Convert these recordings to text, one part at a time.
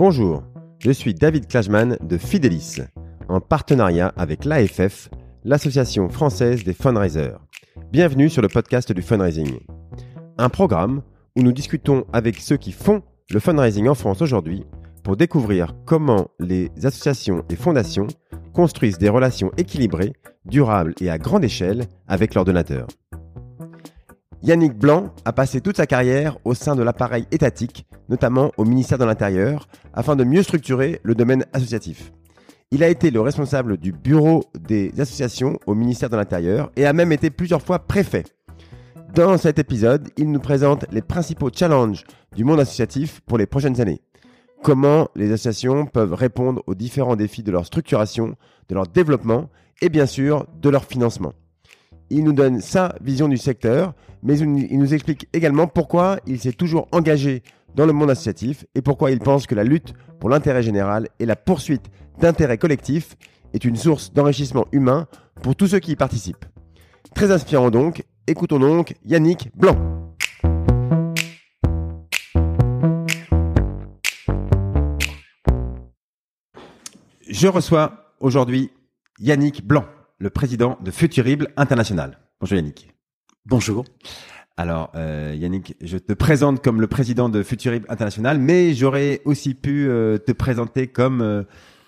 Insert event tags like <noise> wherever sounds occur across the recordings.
Bonjour, je suis David Klajman de Fidelis, en partenariat avec l'AFF, l'Association française des fundraisers. Bienvenue sur le podcast du fundraising. Un programme où nous discutons avec ceux qui font le fundraising en France aujourd'hui pour découvrir comment les associations et fondations construisent des relations équilibrées, durables et à grande échelle avec leurs donateurs. Yannick Blanc a passé toute sa carrière au sein de l'appareil étatique, notamment au ministère de l'Intérieur, afin de mieux structurer le domaine associatif. Il a été le responsable du bureau des associations au ministère de l'Intérieur et a même été plusieurs fois préfet. Dans cet épisode, il nous présente les principaux challenges du monde associatif pour les prochaines années. Comment les associations peuvent répondre aux différents défis de leur structuration, de leur développement et bien sûr de leur financement il nous donne sa vision du secteur, mais il nous explique également pourquoi il s'est toujours engagé dans le monde associatif et pourquoi il pense que la lutte pour l'intérêt général et la poursuite d'intérêts collectifs est une source d'enrichissement humain pour tous ceux qui y participent. Très inspirant donc, écoutons donc Yannick Blanc. Je reçois aujourd'hui Yannick Blanc le président de Futurible International. Bonjour Yannick. Bonjour. Alors euh, Yannick, je te présente comme le président de Futurible International, mais j'aurais aussi pu euh, te présenter comme euh,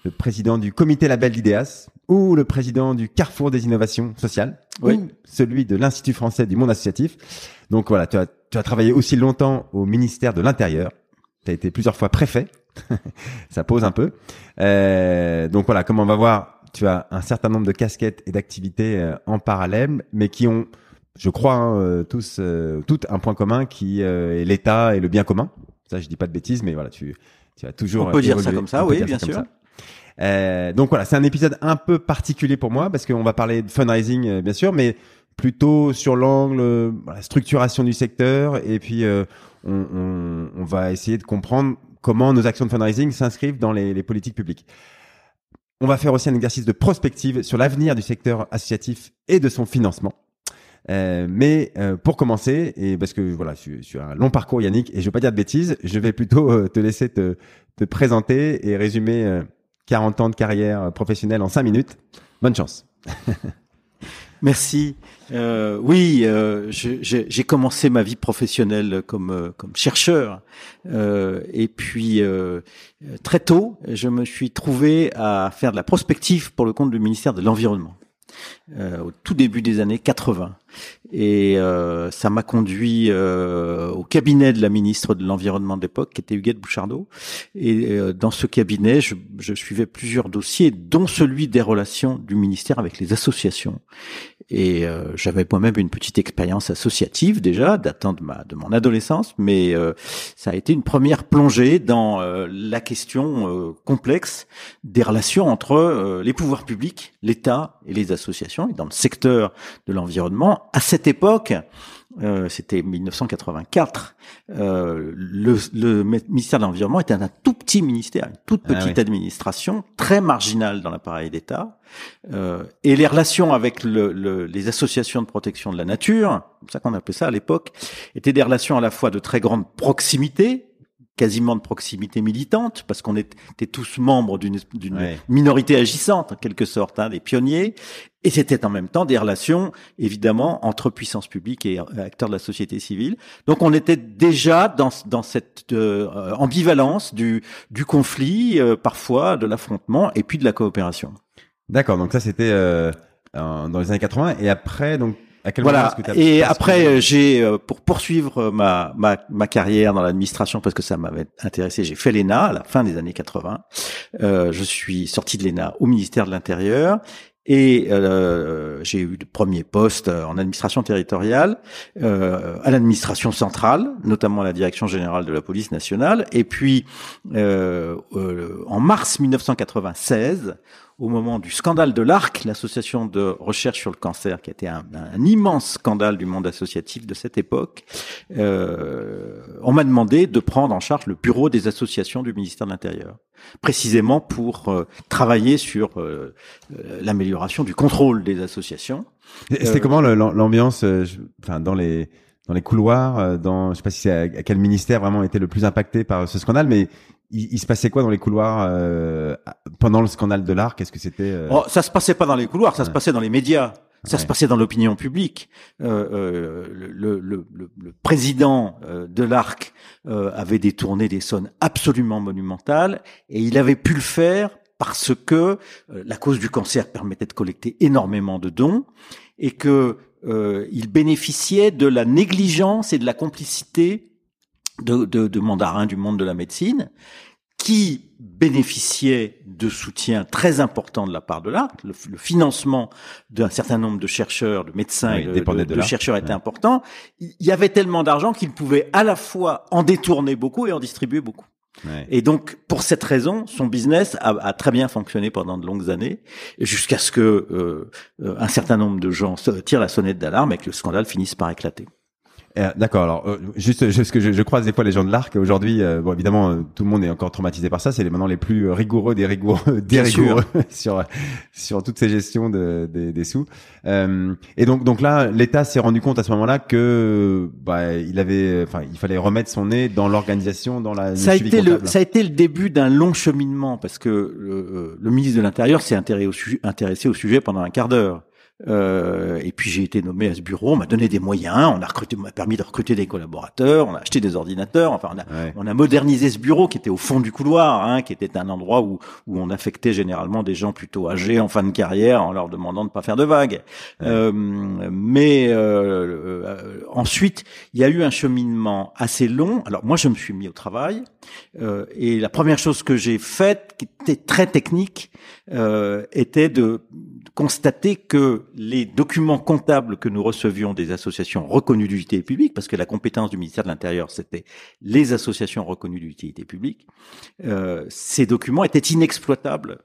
le président du comité label d'IDEAS ou le président du Carrefour des innovations sociales oui. ou celui de l'Institut français du monde associatif. Donc voilà, tu as, tu as travaillé aussi longtemps au ministère de l'Intérieur. Tu as été plusieurs fois préfet. <laughs> Ça pose un peu. donc voilà, comme on va voir, tu as un certain nombre de casquettes et d'activités euh, en parallèle, mais qui ont, je crois, hein, euh, tous, euh, tout un point commun qui est l'État et le bien commun. Ça, je dis pas de bêtises, mais voilà, tu, tu as toujours. On peut dire ça comme ça, oui, bien sûr. Euh, donc voilà, c'est un épisode un peu particulier pour moi parce qu'on va parler de fundraising, bien sûr, mais plutôt sur l'angle la structuration du secteur et puis on, on, on, va essayer de comprendre comment nos actions de fundraising s'inscrivent dans les, les politiques publiques. On va faire aussi un exercice de prospective sur l'avenir du secteur associatif et de son financement. Euh, mais euh, pour commencer, et parce que voilà, je, suis un long parcours Yannick, et je vais pas dire de bêtises, je vais plutôt euh, te laisser te, te, présenter et résumer 40 ans de carrière professionnelle en 5 minutes. Bonne chance. <laughs> Merci. Euh, oui, euh, j'ai commencé ma vie professionnelle comme euh, comme chercheur, euh, et puis euh, très tôt, je me suis trouvé à faire de la prospective pour le compte du ministère de l'environnement. au tout début des années 80. Et euh, ça m'a conduit euh, au cabinet de la ministre de l'Environnement d'époque, qui était Huguette Bouchardot. Et euh, dans ce cabinet, je, je, suivais plusieurs dossiers, dont celui des relations du ministère avec les associations. Et euh, j'avais moi-même une petite expérience associative déjà, datant de, ma, de mon adolescence, mais euh, ça a été une première plongée dans la question complexe des relations entre les pouvoirs publics, l'État et les associations, et dans le secteur de l'environnement. À cette époque, euh, c'était 1984, euh, le, le, ministère de l'Environnement était un tout petit ministère, une toute ah petite administration, très marginale dans l'appareil d'État, euh, et les relations avec le, le, les associations de protection de la nature, comme ça qu'on appelait ça à l'époque, étaient des relations à la fois de très grande proximité, quasiment de proximité militante, parce qu'on était tous membres d'une minorité agissante, en quelque sorte, hein, des pionniers, et c'était en même temps des relations, évidemment, entre puissance publique et acteurs de la société civile. Donc on était déjà dans, dans cette euh, ambivalence du, du conflit, euh, parfois de l'affrontement, et puis de la coopération. D'accord, donc ça c'était euh, dans les années 80, et après, donc voilà. Et après, euh, j'ai euh, pour poursuivre ma ma, ma carrière dans l'administration parce que ça m'avait intéressé, j'ai fait l'ENA à la fin des années 80. Euh, je suis sorti de l'ENA au ministère de l'Intérieur et euh, j'ai eu de premiers postes en administration territoriale, euh, à l'administration centrale, notamment à la direction générale de la police nationale. Et puis, euh, en mars 1996, au moment du scandale de l'ARC, l'association de recherche sur le cancer, qui était un, un immense scandale du monde associatif de cette époque, euh, on m'a demandé de prendre en charge le bureau des associations du ministère de l'Intérieur, précisément pour euh, travailler sur euh, euh, l'amélioration du contrôle des associations. C'était comment l'ambiance, enfin dans les dans les couloirs, dans je sais pas si c'est à, quel ministère vraiment était le plus impacté par ce scandale, mais il, se passait quoi dans les couloirs pendant le scandale de l'art? Qu'est-ce que c'était oh, Ça se passait pas dans les couloirs, ça se passait dans les médias. Ça se passait dans l'opinion publique. Euh, euh, le, le, le, le, président euh, de l'ARC euh, avait détourné des sommes absolument monumentales et il avait pu le faire parce que euh, la cause du cancer permettait de collecter énormément de dons et que il bénéficiait de la négligence et de la complicité de, de, de mandarins du monde de la médecine qui bénéficiait de soutien très important de la part de l'ARC. Le, financement d'un certain nombre de chercheurs, de médecins et de, chercheurs était important. Il y avait tellement d'argent qu'il pouvait à la fois en détourner beaucoup et en distribuer beaucoup. Et donc, pour cette raison, son business a, très bien fonctionné pendant de longues années, jusqu'à ce que euh, euh, un certain nombre de gens tirent la sonnette d'alarme et que le scandale finisse par éclater. Euh, d'accord. Alors, euh, juste, ce que je, je, croise des fois les gens de l'arc. Aujourd'hui, euh, bon, évidemment, tout le monde est encore traumatisé par ça. C'est maintenant les plus rigoureux des rigoureux, <laughs> des rigoureux <laughs> sur sur toutes ces gestions de, des sous. et donc, donc là, l'État s'est rendu compte à ce moment-là que bah, il avait, enfin, il fallait remettre son nez dans l'organisation, dans la. Ça a été le, ça a été le début d'un long cheminement parce que le, le ministre de l'Intérieur s'est intéressé au sujet pendant un quart d'heure. Euh, et puis j'ai été nommé à ce bureau, on m'a donné des moyens, on a recruté, m'a permis de recruter des collaborateurs, on a acheté des ordinateurs, enfin on a, on a modernisé ce bureau qui était au fond du couloir, hein, qui était un endroit où, où on affectait généralement des gens plutôt âgés en fin de carrière en leur demandant de pas faire de vagues. Euh, mais euh, euh, ensuite, il y a eu un cheminement assez long. Alors moi, je me suis mis au travail euh, et la première chose que j'ai faite, qui était très technique, était de constater que les documents comptables que nous recevions des associations reconnues d'utilité publique, parce que la compétence du ministère de l'Intérieur, c'était les associations reconnues d'utilité publique, euh, ces documents étaient inexploitables,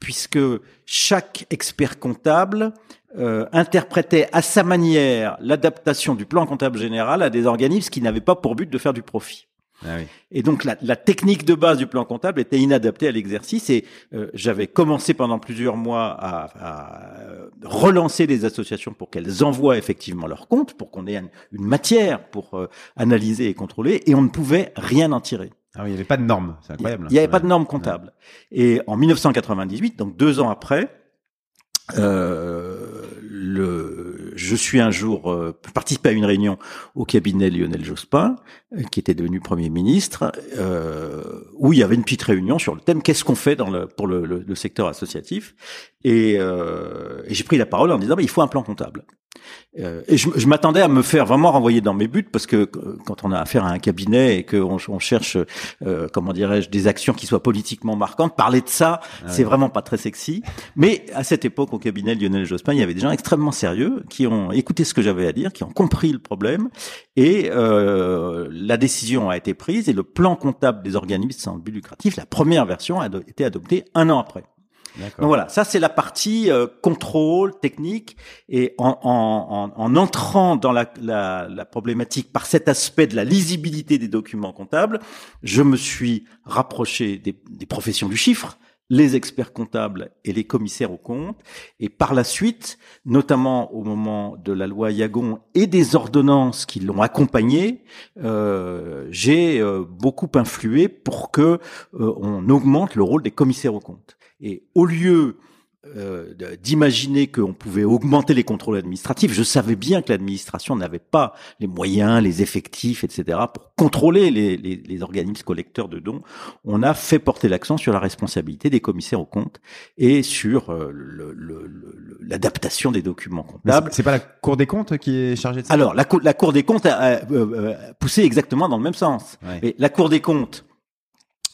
puisque chaque expert comptable euh, interprétait à sa manière l'adaptation du plan comptable général à des organismes qui n'avaient pas pour but de faire du profit. Ah et donc la, la, technique de base du plan comptable était inadaptée à l'exercice et euh, j'avais commencé pendant plusieurs mois à, à, relancer les associations pour qu'elles envoient effectivement leurs comptes, pour qu'on ait une, matière pour euh, analyser et contrôler et on ne pouvait rien en tirer. Ah oui, il n'y avait pas de normes, c'est incroyable. Il n'y avait pas de normes comptables. Et en 1998, donc deux ans après, euh, le, je suis un jour euh, participé à une réunion au cabinet Lionel Jospin, euh, qui était devenu Premier ministre, euh, où il y avait une petite réunion sur le thème qu'est-ce qu'on fait pour le, secteur associatif. Et, euh, et j'ai pris la parole en disant bah, il faut un plan comptable. Euh, et je, je m'attendais à me faire vraiment renvoyer dans mes buts parce que quand on a affaire à un cabinet et qu'on on cherche, euh, comment dirais-je, des actions qui soient politiquement marquantes, parler de ça, ah c'est vraiment pas très sexy. Mais à cette époque, au cabinet Lionel Jospin, il y avait des gens extrêmement sérieux qui ont écouté ce que j'avais à dire, qui ont compris le problème et euh, la décision a été prise et le plan comptable des organismes sans but lucratif, la première version a été adoptée un an après. Donc voilà, ça c'est la partie euh, contrôle technique et en, en, en, entrant dans la, la, la, problématique par cet aspect de la lisibilité des documents comptables, je me suis rapproché des, des professions du chiffre, les experts comptables et les commissaires aux comptes. Et par la suite, notamment au moment de la loi Yagon et des ordonnances qui l'ont accompagné, euh, j'ai euh, beaucoup influé pour que euh, on augmente le rôle des commissaires aux comptes. Et au lieu euh, d'imaginer qu'on pouvait augmenter les contrôles administratifs. Je savais bien que l'administration n'avait pas les moyens, les effectifs, etc. pour contrôler les, les, les, organismes collecteurs de dons. On a fait porter l'accent sur la responsabilité des commissaires aux comptes et sur euh, l'adaptation des documents comptables. C'est pas la Cour des comptes qui est chargée de ça? Alors, la, la Cour des comptes a, poussé exactement dans le même sens. Mais la Cour des comptes,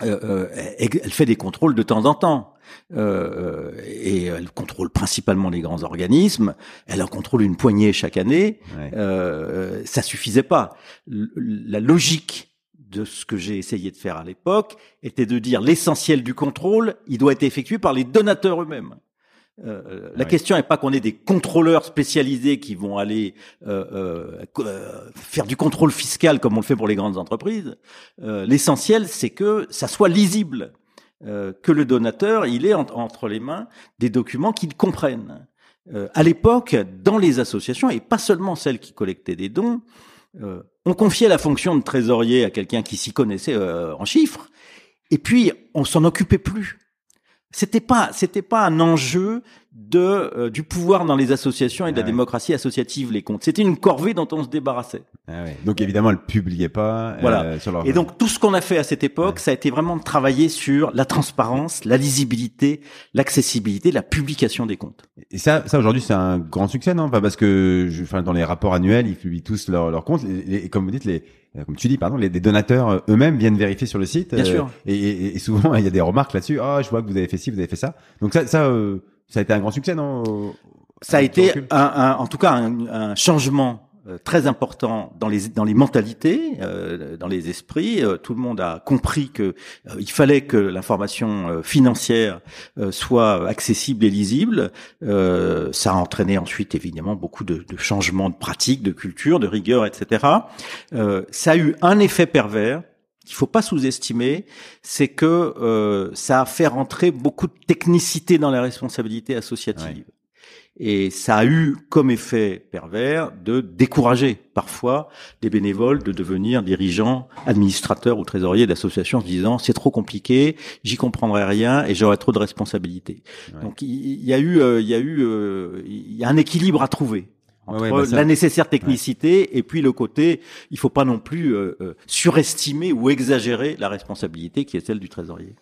euh, elle fait des contrôles de temps en temps. Euh, et elle contrôle principalement les grands organismes. Elle en contrôle une poignée chaque année. Euh, ça suffisait pas. la logique de ce que j'ai essayé de faire à l'époque était de dire l'essentiel du contrôle, il doit être effectué par les donateurs eux-mêmes. Euh, la question n'est pas qu'on ait des contrôleurs spécialisés qui vont aller euh, euh, faire du contrôle fiscal comme on le fait pour les grandes entreprises. L'essentiel, c'est que ça soit lisible. Euh, que le donateur, il est entre les mains des documents qu'il comprenne. Euh, à l'époque, dans les associations, et pas seulement celles qui collectaient des dons, on confiait la fonction de trésorier à quelqu'un qui s'y connaissait en chiffres, et puis on s'en occupait plus. C'était pas, c'était pas un enjeu de euh, du pouvoir dans les associations et de la ah démocratie associative les comptes. C'était une corvée dont on se débarrassait. Ah Donc évidemment, elle publiait pas. Euh, voilà. sur leur... Et donc tout ce qu'on a fait à cette époque, ça a été vraiment de travailler sur la transparence, la lisibilité, l'accessibilité, la publication des comptes. Et ça, ça aujourd'hui, c'est un grand succès, non? Parce que, je, enfin, dans les rapports annuels, ils publient tous leurs leur comptes. Et, comme vous dites, les comme tu dis, pardon, les, donateurs euh, eux-mêmes viennent vérifier sur le site. Bien sûr. Euh, et, et, souvent, <laughs> il y a des remarques là-dessus. Ah, je vois que vous avez fait ci, vous avez fait ça. Donc ça, ça, ça a été un grand succès, non Ça a été, un, un, en tout cas, un, un changement euh, très important dans les dans les mentalités, euh, dans les esprits. Euh, tout le monde a compris que il fallait que l'information financière soit accessible et lisible. ça a entraîné ensuite évidemment beaucoup de, de, changements de pratiques, de culture, de rigueur, etc. ça a eu un effet pervers qu'il faut pas sous-estimer, c'est que ça a fait rentrer beaucoup de technicité dans la responsabilité associative. Et ça a eu comme effet pervers de décourager parfois des bénévoles de devenir dirigeants, administrateurs ou trésoriers d'associations en se disant c'est trop compliqué, j'y comprendrai rien et j'aurai trop de responsabilités. Donc il y, a eu, euh, il y a eu, euh, il y a un équilibre à trouver entre bah la nécessaire technicité et puis le côté, il faut pas non plus euh, surestimer ou exagérer la responsabilité qui est celle du trésorier.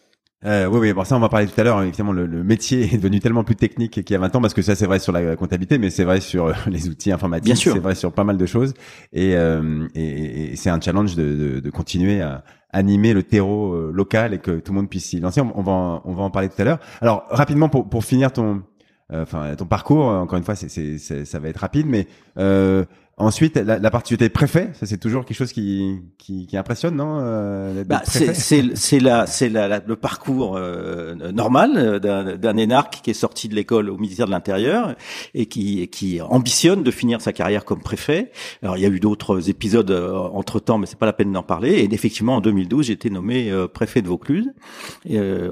Euh, oui, oui, bon, ça on va parler tout à l'heure. Évidemment, le, le, métier <laughs> est devenu tellement plus technique qu'il y a 20 ans, parce que ça c'est vrai sur la comptabilité, mais c'est vrai sur euh, <laughs> les outils informatiques, c'est vrai sur pas mal de choses, et, euh, et, et c'est un challenge de, de, de, continuer à animer le terreau euh, local et que tout le monde puisse s'y lancer. On, va en, on va en parler tout à l'heure. Alors rapidement pour, pour finir ton enfin ton parcours, encore une fois, c'est, ça va être rapide, mais Ensuite, la, la partie préfet, ça c'est toujours quelque chose qui, qui, qui impressionne, non euh, bah, C'est c'est la c'est la, le parcours euh, normal euh, d'un, énarque qui est sorti de l'école au ministère de l'Intérieur et qui qui ambitionne de finir sa carrière comme préfet. Alors il y a eu d'autres épisodes entre temps, mais c'est pas la peine d'en parler. Et effectivement, en 2012, j'ai été nommé préfet de Vaucluse,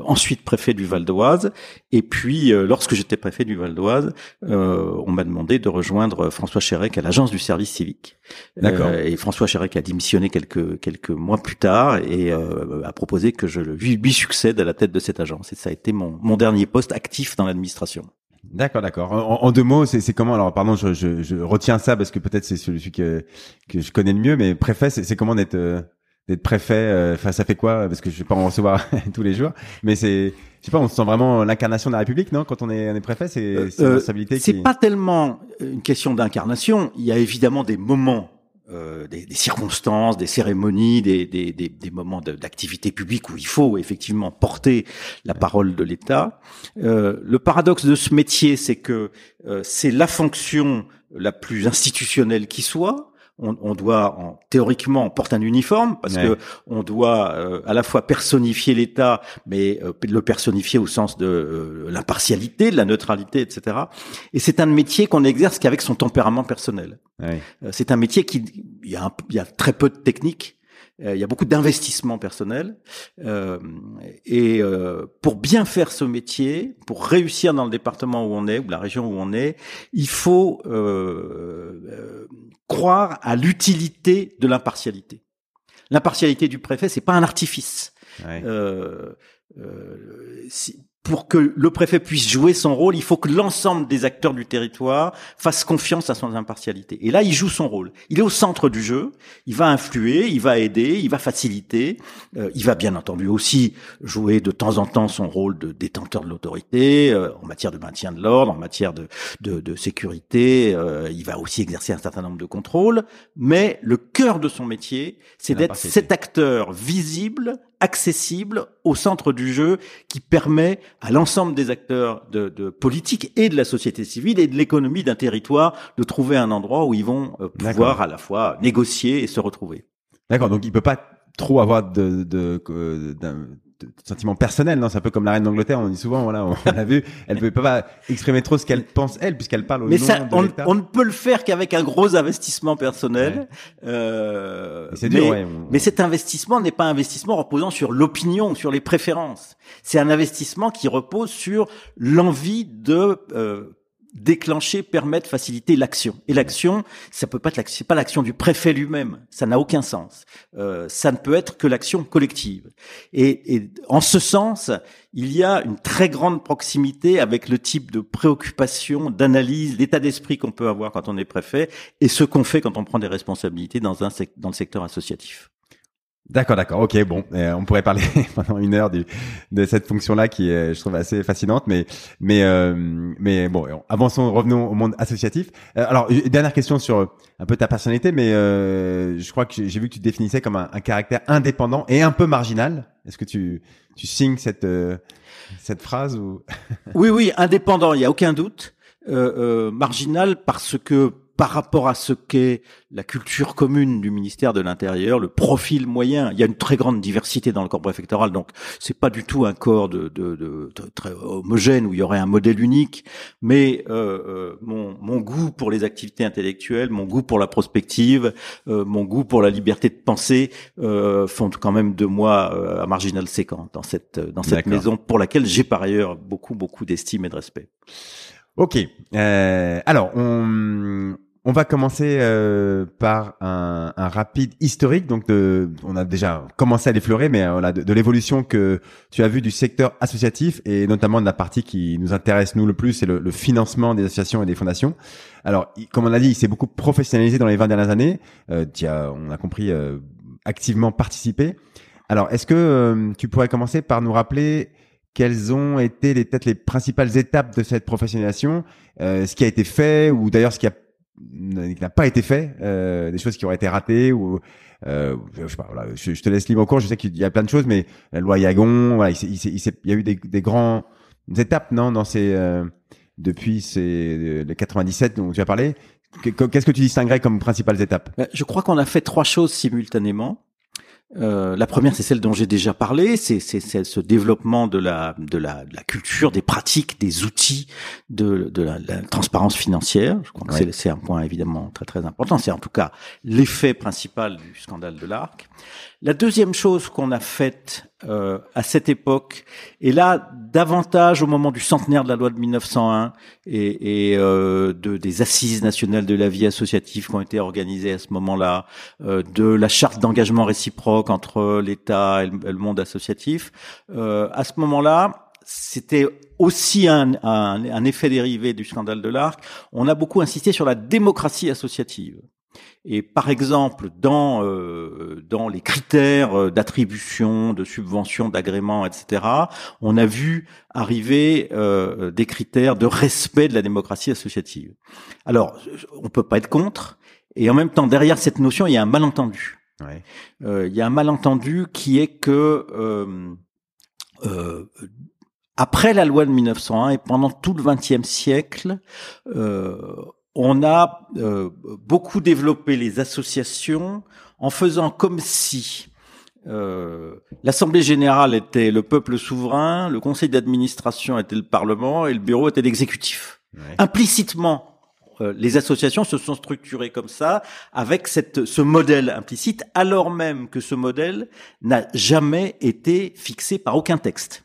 ensuite préfet du Val d'Oise, et puis lorsque j'étais préfet du Val d'Oise, on m'a demandé de rejoindre François Chérec à l'agence du service civique. Euh, et François Chérec a démissionné quelques quelques mois plus tard et euh, a proposé que je lui succède à la tête de cette agence. Et ça a été mon, mon dernier poste actif dans l'administration. D'accord, d'accord. En, deux mots, c'est comment Alors, pardon, je, je, je, retiens ça parce que peut-être c'est celui que que je connais le mieux, mais préfet, c'est comment d'être euh, d'être préfet. Euh, enfin, ça fait quoi Parce que je vais pas en recevoir <laughs> tous les jours, mais c'est je sais pas, on se sent vraiment l'incarnation de la République, non Quand on est, on est préfet, c'est euh, une responsabilité. C'est pas tellement une question d'incarnation. Il y a évidemment des moments, euh, des, des, circonstances, des cérémonies, des, des, des moments d'activité publique où il faut effectivement porter la parole de l'État. Euh, le paradoxe de ce métier, c'est que euh, c'est la fonction la plus institutionnelle qui soit on, on, doit en, théoriquement on porte un uniforme parce que on doit euh, à la fois personnifier l'État, mais euh, le personnifier au sens de euh, l'impartialité, de la neutralité, etc. Et c'est un métier qu'on exerce qu'avec son tempérament personnel. c'est un métier qui il y, a il y a très peu de techniques euh, il y a beaucoup d'investissements personnels. Euh, et euh, pour bien faire ce métier, pour réussir dans le département où on est, ou la région où on est, il faut croire à l'utilité de l'impartialité. L'impartialité du préfet, c'est pas un artifice. Si, pour que le préfet puisse jouer son rôle, il faut que l'ensemble des acteurs du territoire fassent confiance à son impartialité. Et là, il joue son rôle. Il est au centre du jeu. Il va influer, il va aider, il va faciliter. Euh, il va bien entendu aussi jouer de temps en temps son rôle de détenteur de l'autorité euh, en matière de maintien de l'ordre, en matière de, de, de sécurité. Euh, il va aussi exercer un certain nombre de contrôles. Mais le cœur de son métier, c'est d'être cet acteur visible accessible au centre du jeu qui permet à l'ensemble des acteurs de, de, politique et de la société civile et de l'économie d'un territoire de trouver un endroit où ils vont euh, pouvoir à la fois négocier et se retrouver. D'accord, donc il peut pas trop avoir de, de, de, de sentiments personnels, non? C'est un peu comme la reine d'Angleterre, on dit souvent, voilà, on, l'a vu, elle peut pas exprimer trop ce qu'elle pense elle, puisqu'elle parle au Mais nom ça, de on, on, ne peut le faire qu'avec un gros investissement personnel. Euh, mais, dur, ouais, mais cet investissement n'est pas un investissement reposant sur l'opinion, sur les préférences. C'est un investissement qui repose sur l'envie de euh, déclencher, permettre, faciliter l'action. Et l'action, ça peut pas être pas l'action du préfet lui-même. Ça n'a aucun sens. Euh, ça ne peut être que l'action collective. Et, et, en ce sens, il y a une très grande proximité avec le type de préoccupation, d'analyse, l'état d'esprit qu'on peut avoir quand on est préfet et ce qu'on fait quand on prend des responsabilités dans un dans le secteur associatif. D'accord, d'accord. Ok, bon, euh, on pourrait parler <laughs> pendant une heure de cette fonction-là qui est, je trouve, assez fascinante. Mais, mais, euh, mais bon, avançons, revenons au monde associatif. Euh, alors, dernière question sur un peu ta personnalité, mais je crois que j'ai vu que tu te définissais comme un, un, caractère indépendant et un peu marginal. Est-ce que tu, tu signes cette, cette phrase ou? <laughs> Oui, oui, indépendant, il y a aucun doute. marginal parce que par rapport à ce qu'est la culture commune du ministère de l'Intérieur, le profil moyen. Il y a une très grande diversité dans le corps préfectoral, donc c'est pas du tout un corps de, de, de, très homogène où il y aurait un modèle unique. Mais euh, euh, mon, mon, goût pour les activités intellectuelles, mon goût pour la prospective, euh, mon goût pour la liberté de penser euh, font quand même de moi euh, un marginal séquent dans cette dans cette maison pour laquelle j'ai par ailleurs beaucoup beaucoup d'estime et de respect. Ok. alors on on va commencer euh, par un, rapide historique. Donc, de, on a déjà commencé à l'effleurer, mais euh, voilà, de, l'évolution que tu as vu du secteur associatif et notamment de la partie qui nous intéresse nous le plus, c'est le, financement des associations et des fondations. Alors, comme on a dit, il s'est beaucoup professionnalisé dans les 20 dernières années. Euh, tu as, on a compris, activement participé. Alors, est-ce que tu pourrais commencer par nous rappeler quelles ont été les peut-être les principales étapes de cette professionnalisation, ce qui a été fait ou d'ailleurs ce qui a n'a pas été fait, euh, des choses qui auraient été ratées ou euh, je sais pas. Voilà, je, te laisse libre cours. Je sais qu'il y a plein de choses, mais la loi Yagon, voilà, il, il, il, il y a eu des, des grands étapes, non, dans ces euh, depuis ces les 97 dont tu as parlé. Qu'est-ce que tu distinguerais comme principales étapes? Bah, Je crois qu'on a fait trois choses simultanément. Euh, la première, c'est celle dont j'ai déjà parlé, c'est ce développement de la, de, la, de la culture, des pratiques, des outils de, de, la, transparence financière. Je crois que c'est un point évidemment très très important. C'est en tout cas l'effet principal du scandale de l'ARC. La deuxième chose qu'on a faite euh, à cette époque, et là davantage au moment du centenaire de la loi de 1901 et, et euh, de, des assises nationales de la vie associative qui ont été organisées à ce moment-là, euh, de la charte d'engagement réciproque entre l'État et, le monde associatif, euh, à ce moment-là, c'était aussi un, un, un, effet dérivé du scandale de l'ARC. On a beaucoup insisté sur la démocratie associative. Et par exemple, dans euh, dans les critères euh, d'attribution, de subvention, d'agrément, etc., on a vu arriver euh, des critères de respect de la démocratie associative. Alors, on peut pas être contre, et en même temps, derrière cette notion, il y a un malentendu. Ouais. il y a un malentendu qui est que après la loi de 1901 et pendant tout le XXe siècle, on a euh, beaucoup développé les associations en faisant comme si euh, l'Assemblée générale était le peuple souverain, le conseil d'administration était le Parlement et le bureau était l'exécutif. Implicitement, euh, les associations se sont structurées comme ça, avec cette, ce modèle implicite, alors même que ce modèle n'a jamais été fixé par aucun texte.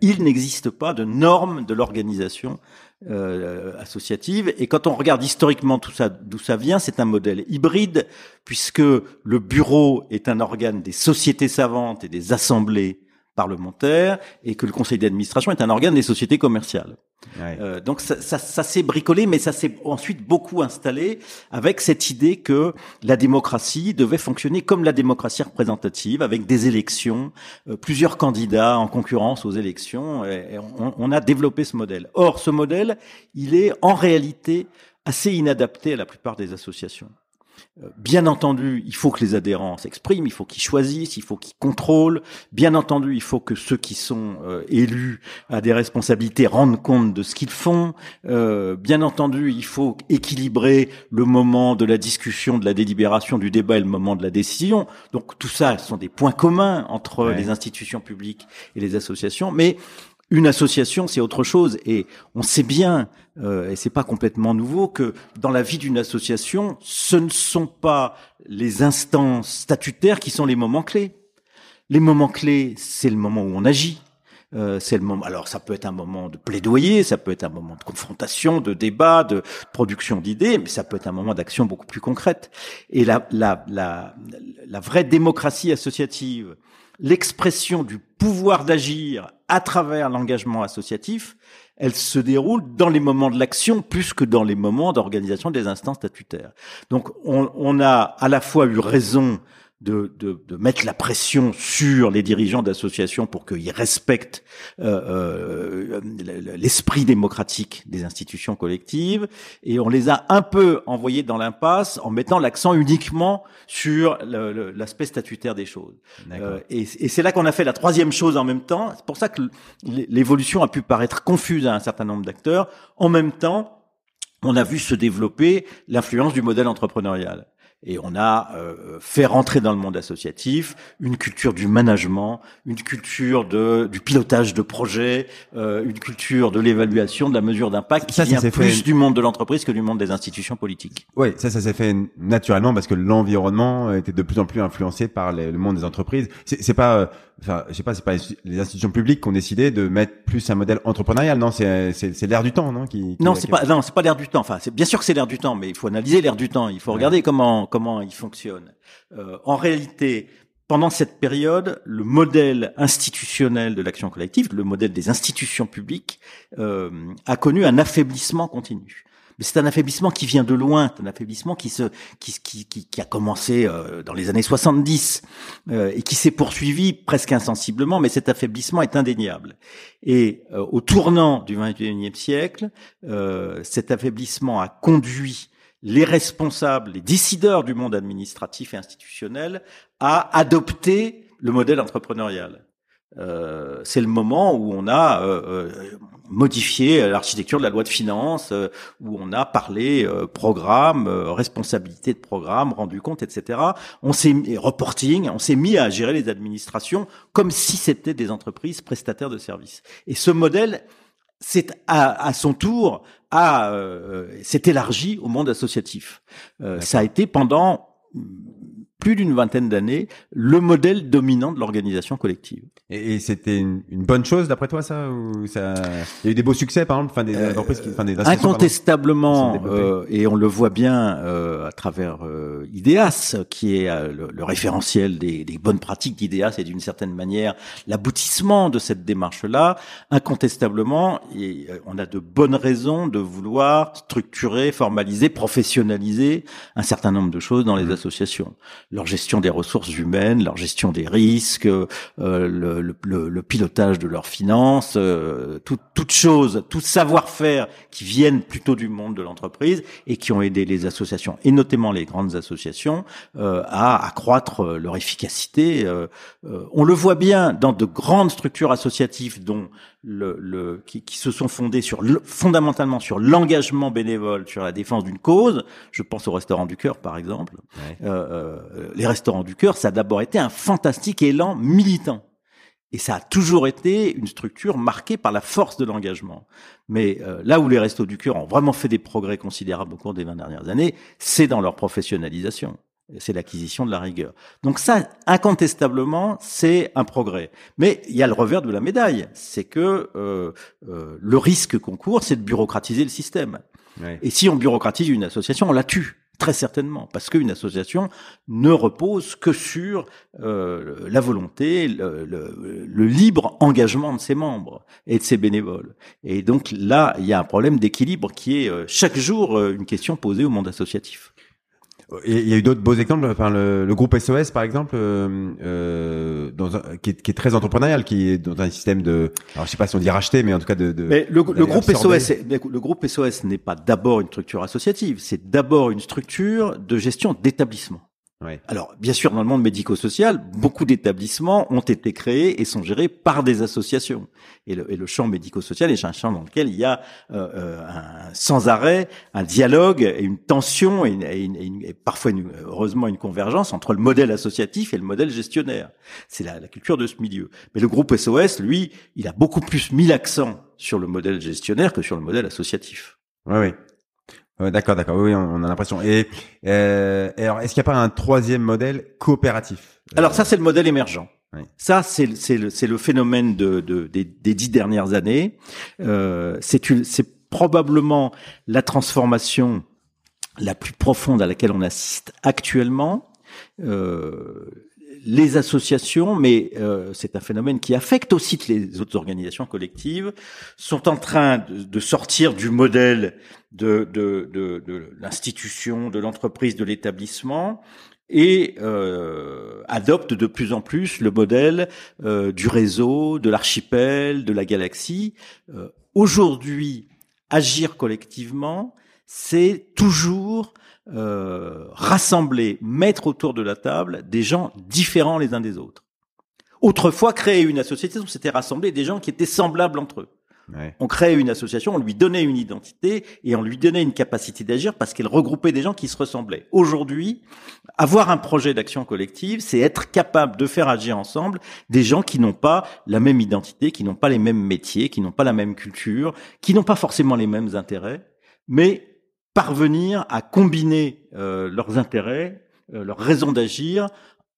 Il n'existe pas de normes de l'organisation euh, associative. Et quand on regarde historiquement tout ça, d'où ça vient, c'est un modèle hybride, puisque le bureau est un organe des sociétés savantes et des assemblées parlementaire et que le conseil d'administration est un organe des sociétés commerciales. Euh, donc ça, ça, ça s'est bricolé, mais ça s'est ensuite beaucoup installé avec cette idée que la démocratie devait fonctionner comme la démocratie représentative, avec des élections, euh, plusieurs candidats en concurrence aux élections. Et, on, on a développé ce modèle. Or, ce modèle, il est en réalité assez inadapté à la plupart des associations. Euh, bien entendu, il faut que les adhérents s'expriment, il faut qu'ils choisissent, il faut qu'ils contrôlent. Bien entendu, il faut que ceux qui sont euh, élus à des responsabilités rendent compte de ce qu'ils font. Euh, bien entendu, il faut équilibrer le moment de la discussion, de la délibération, du débat et le moment de la décision. Donc tout ça, ce sont des points communs entre les institutions publiques et les associations. Mais une association, c'est autre chose, et on sait bien, euh, et c'est pas complètement nouveau, que dans la vie d'une association, ce ne sont pas les instances statutaires qui sont les moments clés. Les moments clés, c'est le moment où on agit. Euh, c'est le moment. Alors ça peut être un moment de plaidoyer, ça peut être un moment de confrontation, de débat, de production d'idées, mais ça peut être un moment d'action beaucoup plus concrète. Et la, la, la, la vraie démocratie associative, l'expression du pouvoir d'agir à travers l'engagement associatif, elle se déroule dans les moments de l'action plus que dans les moments d'organisation des instances statutaires. Donc on, on a à la fois eu raison de, de, de, mettre la pression sur les dirigeants d'associations pour qu'ils respectent euh, euh, l'esprit démocratique des institutions collectives, et on les a un peu envoyés dans l'impasse en mettant l'accent uniquement sur l'aspect statutaire des choses. Euh, et, et c'est là qu'on a fait la troisième chose en même temps. C'est pour ça que l'évolution a pu paraître confuse à un certain nombre d'acteurs. En même temps, on a vu se développer l'influence du modèle entrepreneurial. Et on a euh, fait rentrer dans le monde associatif une culture du management, une culture de, du pilotage de projets, euh, une culture de l'évaluation, de la mesure d'impact qui vient plus du monde de l'entreprise que du monde des institutions politiques. Oui, ça, ça s'est fait naturellement parce que l'environnement était de plus en plus influencé par le monde des entreprises. C'est pas euh, enfin, je sais pas, c'est pas les institutions publiques qui ont décidé de mettre plus un modèle entrepreneurial, non C'est c'est l'air du temps, non qui, Non, c'est pas non, c'est pas l'air du temps. Enfin, c'est bien sûr que c'est l'air du temps, mais il faut analyser l'air du temps. Il faut regarder comment comment il fonctionne. Euh, en réalité, pendant cette période, le modèle institutionnel de l'action collective, le modèle des institutions publiques, euh, a connu un affaiblissement continu mais c'est un affaiblissement qui vient de loin, un affaiblissement qui se qui qui qui, a commencé euh, dans les années 70 euh, et qui s'est poursuivi presque insensiblement, mais cet affaiblissement est indéniable. Et euh, au tournant du 21e siècle, cet affaiblissement a conduit les responsables, les décideurs du monde administratif et institutionnel à adopter le modèle entrepreneurial. Euh, c'est le moment où on a euh, euh, modifié l'architecture de la loi de finances, où on a parlé programme, responsabilité de programme, rendu compte, etc. On s'est reporting, on s'est mis à gérer les administrations comme si c'était des entreprises prestataires de services. Et ce modèle, c'est à, à, son tour, a s'est élargi au monde associatif. ça a été pendant plus d'une vingtaine d'années le modèle dominant de l'organisation collective. Et, et c'était une, une, bonne chose d'après toi ça ou ça il y a eu des beaux succès par exemple, enfin des euh, entreprises, enfin des incontestablement euh, et on le voit bien euh, à travers euh, IDEAS qui est euh, le, le, référentiel des, des bonnes pratiques d'IDEAS et d'une certaine manière l'aboutissement de cette démarche là. Incontestablement, et, on a de bonnes raisons de vouloir structurer, formaliser, professionnaliser un certain nombre de choses dans les mmh. associations leur gestion des ressources humaines, leur gestion des risques, euh, le, le, le, pilotage de leurs finances, euh, tout, toutes choses, tout savoir-faire qui viennent plutôt du monde de l'entreprise et qui ont aidé les associations et notamment les grandes associations euh, à accroître leur efficacité. on le voit bien dans de grandes structures associatives dont le, le qui, qui, se sont fondées sur fondamentalement sur l'engagement bénévole, sur la défense d'une cause. Je pense au restaurant du cœur par exemple. Euh, euh, les restaurants du cœur, ça a d'abord été un fantastique élan militant. Et ça a toujours été une structure marquée par la force de l'engagement. Mais euh, là où les restos du cœur ont vraiment fait des progrès considérables au cours des 20 dernières années, c'est dans leur professionnalisation. C'est l'acquisition de la rigueur. Donc ça, incontestablement, c'est un progrès. Mais il y a le revers de la médaille, c'est que euh, le risque qu'on court, c'est de bureaucratiser le système. Et si on bureaucratise une association, on la tue. Très certainement, parce qu'une association ne repose que sur euh, la volonté, le, le, le, libre engagement de ses membres et de ses bénévoles. Et donc là, il y a un problème d'équilibre qui est euh, chaque jour euh, une question posée au monde associatif. Il y a eu d'autres beaux exemples, enfin le, le, groupe SOS par exemple, euh, euh, dans un, qui, est, qui, est, très entrepreneurial, qui est dans un système de, alors je sais pas si on dit racheter, mais en tout cas de. de mais le, le groupe SOS, le groupe SOS n'est pas d'abord une structure associative, c'est d'abord une structure de gestion d'établissement. Alors, bien sûr, dans le monde médico-social, beaucoup d'établissements ont été créés et sont gérés par des associations. Et le, et le champ médico-social est un champ dans lequel il y a euh, euh un, sans arrêt un dialogue et une tension et, et, et, parfois, une, heureusement, une convergence entre le modèle associatif et le modèle gestionnaire. C'est la, la culture de ce milieu. Mais le groupe SOS, lui, il a beaucoup plus mis l'accent sur le modèle gestionnaire que sur le modèle associatif. Oui, oui d'accord, d'accord. Oui, on, a l'impression. Et, euh, alors, est-ce qu'il n'y a pas un troisième modèle coopératif Alors ça, c'est le modèle émergent. Ça, c'est le, le, phénomène de, de des, des, dix dernières années. Euh, c'est probablement la transformation la plus profonde à laquelle on assiste actuellement. Euh, les associations, mais euh, c'est un phénomène qui affecte aussi les autres organisations collectives, sont en train de, sortir du modèle de, de l'institution, de l'entreprise, de l'établissement, et euh, adoptent de plus en plus le modèle euh, du réseau, de l'archipel, de la galaxie. Euh, Aujourd'hui, agir collectivement, c'est toujours euh, rassembler, mettre autour de la table des gens différents les uns des autres. Autrefois, créer une association, c'était rassembler des gens qui étaient semblables entre eux. On créait une association, on lui donnait une identité et on lui donnait une capacité d'agir parce qu'elle regroupait des gens qui se ressemblaient. Aujourd'hui, avoir un projet d'action collective, c'est être capable de faire agir ensemble des gens qui n'ont pas la même identité, qui n'ont pas les mêmes métiers, qui n'ont pas la même culture, qui n'ont pas forcément les mêmes intérêts, mais parvenir à combiner euh, leurs intérêts, euh, leurs raisons d'agir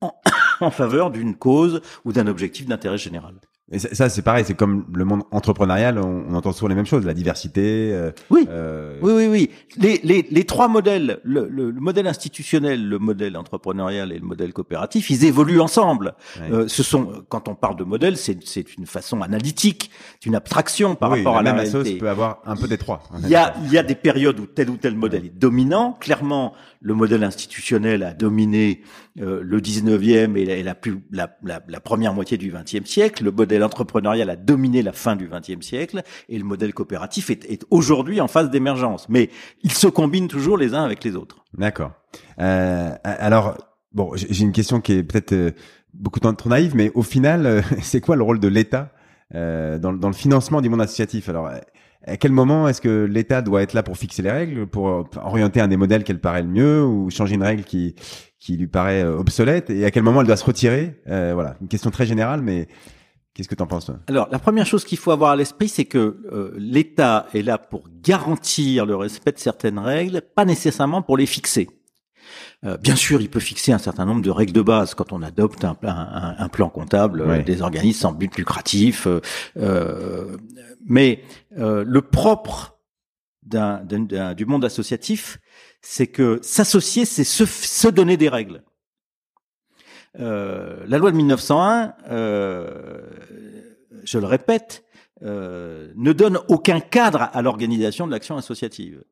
en, <coughs> en faveur d'une cause ou d'un objectif d'intérêt général. Et ça, c'est pareil, c'est comme le monde entrepreneurial, on, entend souvent les mêmes choses, la diversité. Euh, oui. Euh... oui, oui, oui. Les, les, les trois modèles, le, le, modèle institutionnel, le modèle entrepreneurial et le modèle coopératif, ils évoluent ensemble. Euh, ce sont, quand on parle de modèle, c'est, c'est une façon analytique, une abstraction par rapport à la même réalité. peut avoir un peu des trois. Il y a, il y a des périodes où tel ou tel modèle est dominant. Clairement, le modèle institutionnel a dominé euh, le 19e et, la, et la, plus, la, la, la, première moitié du 20e siècle. Le modèle entrepreneurial a dominé la fin du 20e siècle et le modèle coopératif est, aujourd'hui en phase d'émergence. Mais ils se combinent toujours les uns avec les autres. D'accord. Euh, alors, bon, j'ai une question qui est peut-être euh, beaucoup trop naïve, mais au final, euh, <laughs> c'est quoi le rôle de l'État dans, le financement du monde associatif? Alors, à quel moment est-ce que l'État doit être là pour fixer les règles, pour orienter un des modèles qu'elle paraît le mieux, ou changer une règle qui qui lui paraît obsolète, et à quel moment elle doit se retirer? Voilà, une question très générale, mais qu'est-ce que tu en penses toi? Alors, la première chose qu'il faut avoir à l'esprit, c'est que euh, l'État est là pour garantir le respect de certaines règles, pas nécessairement pour les fixer. Euh, bien sûr, il peut fixer un certain nombre de règles de base quand on adopte un, un, un plan comptable des organismes sans but lucratif. Euh, mais euh, le propre d'un, du monde associatif, c'est que s'associer, c'est se, se, donner des règles. Euh, la loi de 1901, euh, je le répète, euh, ne donne aucun cadre à l'organisation de l'action associative.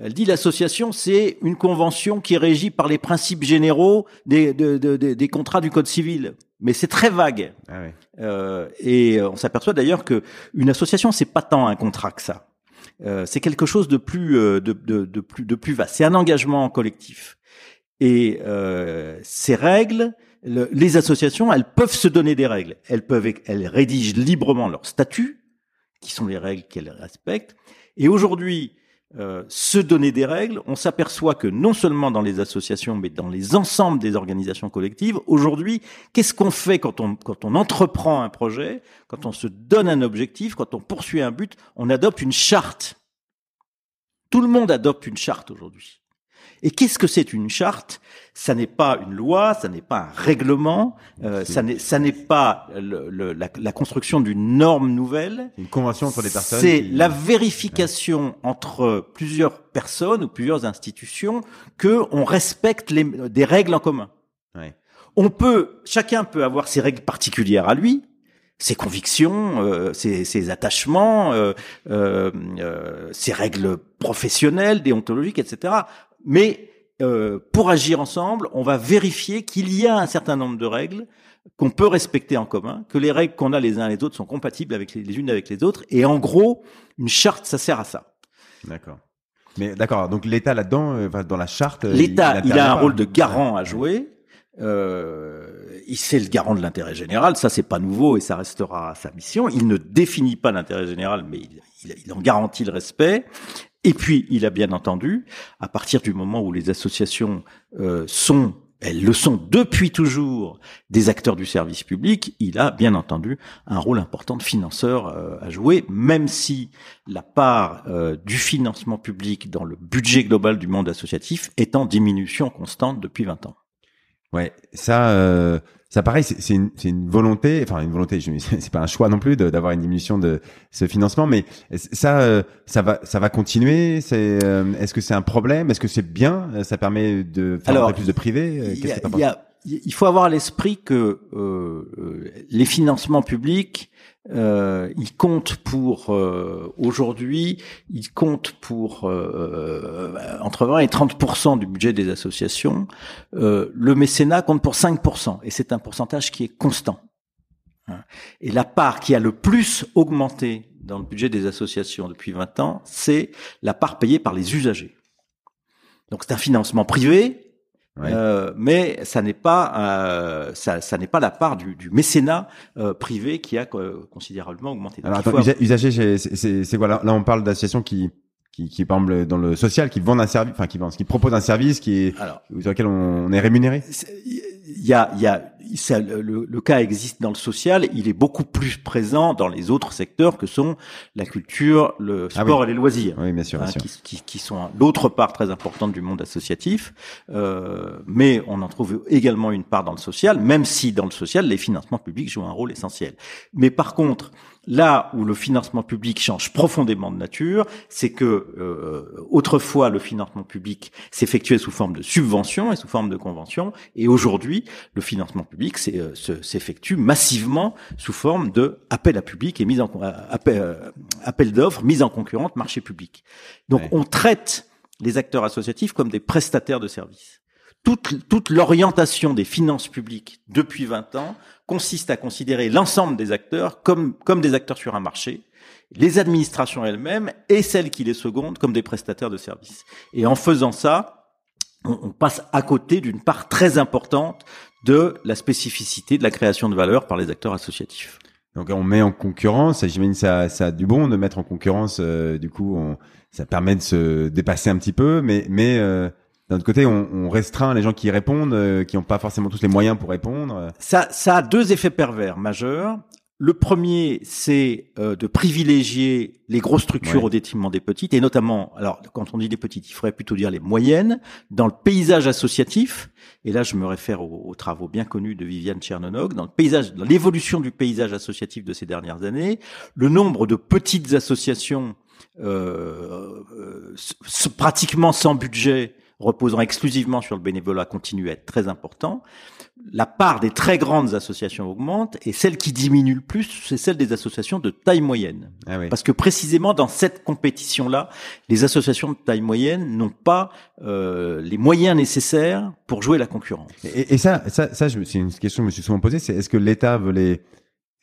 Elle dit l'association, c'est une convention qui est régie par les principes généraux des, des contrats du Code civil. Mais c'est très vague. Ah euh, et on s'aperçoit d'ailleurs que une association, c'est pas tant un contrat que ça. Euh, c'est quelque chose de plus, de, de, de, plus, de plus vaste. C'est un engagement collectif. Et euh, ces règles, les associations, elles peuvent se donner des règles. Elles peuvent, elles rédigent librement leurs statuts, qui sont les règles qu'elles respectent. Et aujourd'hui, euh, se donner des règles, on s'aperçoit que non seulement dans les associations, mais dans les ensembles des organisations collectives, aujourd'hui, qu'est-ce qu'on fait quand on, quand on entreprend un projet, quand on se donne un objectif, quand on poursuit un but, on adopte une charte. Tout le monde adopte une charte aujourd'hui. Et qu'est-ce que c'est une charte? Ça n'est pas une loi, ça n'est pas un règlement, euh, ça n'est ça n'est pas le, la, la, construction d'une norme nouvelle. Une convention entre les personnes. C'est la vérification entre plusieurs personnes ou plusieurs institutions que on respecte les, des règles en commun. Ouais. On peut, chacun peut avoir ses règles particulières à lui, ses convictions, euh, ses, ses, attachements, euh, euh, euh ses règles professionnelles, déontologiques, etc. Mais euh, pour agir ensemble, on va vérifier qu'il y a un certain nombre de règles qu'on peut respecter en commun, que les règles qu'on a les uns les autres sont compatibles avec les, unes avec les autres. Et en gros, une charte, ça sert à ça. D'accord. Mais d'accord. Donc l'État là-dedans, euh, dans la charte, l'État, il, a un rôle de garant à jouer. Euh, c'est le garant de l'intérêt général, ça c'est pas nouveau et ça restera sa mission. Il ne définit pas l'intérêt général, mais il, il, il, en garantit le respect. Et puis, il a bien entendu, à partir du moment où les associations euh, sont, elles le sont depuis toujours, des acteurs du service public, il a bien entendu un rôle important de financeur euh, à jouer, même si la part euh, du financement public dans le budget global du monde associatif est en diminution constante depuis 20 ans. Ouais, ça, ça pareil, c'est une, une, volonté, enfin une volonté, <laughs> c'est pas un choix non plus d'avoir une diminution de ce financement, mais ça, euh, ça va, ça va continuer? C'est, euh, est-ce que c'est un problème? Est-ce que c'est bien? Ça permet de faire plus de privé il faut avoir à l'esprit que euh, les financements publics euh, il compte pour euh, aujourd'hui, il compte pour euh, entre 20 et 30% du budget des associations. Euh, le mécénat compte pour 5% et c'est un pourcentage qui est constant. Hein. Et la part qui a le plus augmenté dans le budget des associations depuis 20 ans, c'est la part payée par les usagers. Donc c'est un financement privé, euh, mais ça n'est pas euh, ça, ça n'est pas la part du, du mécénat euh, privé qui a considérablement augmenté. Alors attends, usager, c'est quoi là, là on parle d'associations qui qui, qui par exemple dans le social, qui vendent un service, enfin qui vendent, qui proposent un service qui est Alors, sur lequel on est rémunéré? Il y a il y a ça, le, le, cas existe dans le social, il est beaucoup plus présent dans les autres secteurs que sont la culture, le ah sport et les loisirs, oui, bien sûr, bien hein, sûr. Qui, qui, qui, sont l'autre part très importante du monde associatif. Euh, mais on en trouve également une part dans le social, même si dans le social, les financements publics jouent un rôle essentiel. Mais par contre, Là où le financement public change profondément de nature, c'est que euh, autrefois le financement public s'effectuait sous forme de subvention et sous forme de convention, et aujourd'hui le financement public euh, s'effectue massivement sous forme de appel à public et mise en euh, appel, appel d'offres, mise en concurrence, marché public. Donc on traite les acteurs associatifs comme des prestataires de services toute, toute l'orientation des finances publiques depuis 20 ans consiste à considérer l'ensemble des acteurs comme, comme des acteurs sur un marché, les administrations elles-mêmes et celles qui les secondent comme des prestataires de services. Et en faisant ça, on, passe à côté d'une part très importante de la spécificité de la création de valeur par les acteurs associatifs. Donc on met en concurrence, j'imagine ça, ça a du bon de mettre en concurrence, euh, du coup on, ça permet de se dépasser un petit peu, mais, mais euh, d'un autre côté, on, on, restreint les gens qui répondent, euh, qui n'ont pas forcément tous les moyens pour répondre. Ça, ça a deux effets pervers majeurs. Le premier, c'est euh, de privilégier les grosses structures au détriment des petites, et notamment, alors quand on dit des petites, il faudrait plutôt dire les moyennes, dans le paysage associatif. Et là, je me réfère aux, travaux bien connus de Viviane Tchernonog. Dans le paysage, dans l'évolution du paysage associatif de ces dernières années, le nombre de petites associations euh, euh pratiquement sans budget reposant exclusivement sur le bénévolat continue à être très important. La part des très grandes associations augmente et celle qui diminue le plus, c'est celle des associations de taille moyenne. Ah Parce que précisément dans cette compétition-là, les associations de taille moyenne n'ont pas euh, les moyens nécessaires pour jouer la concurrence. Et, et ça, ça, ça c'est une question que je me suis souvent posée, c'est est-ce que l'État veut les...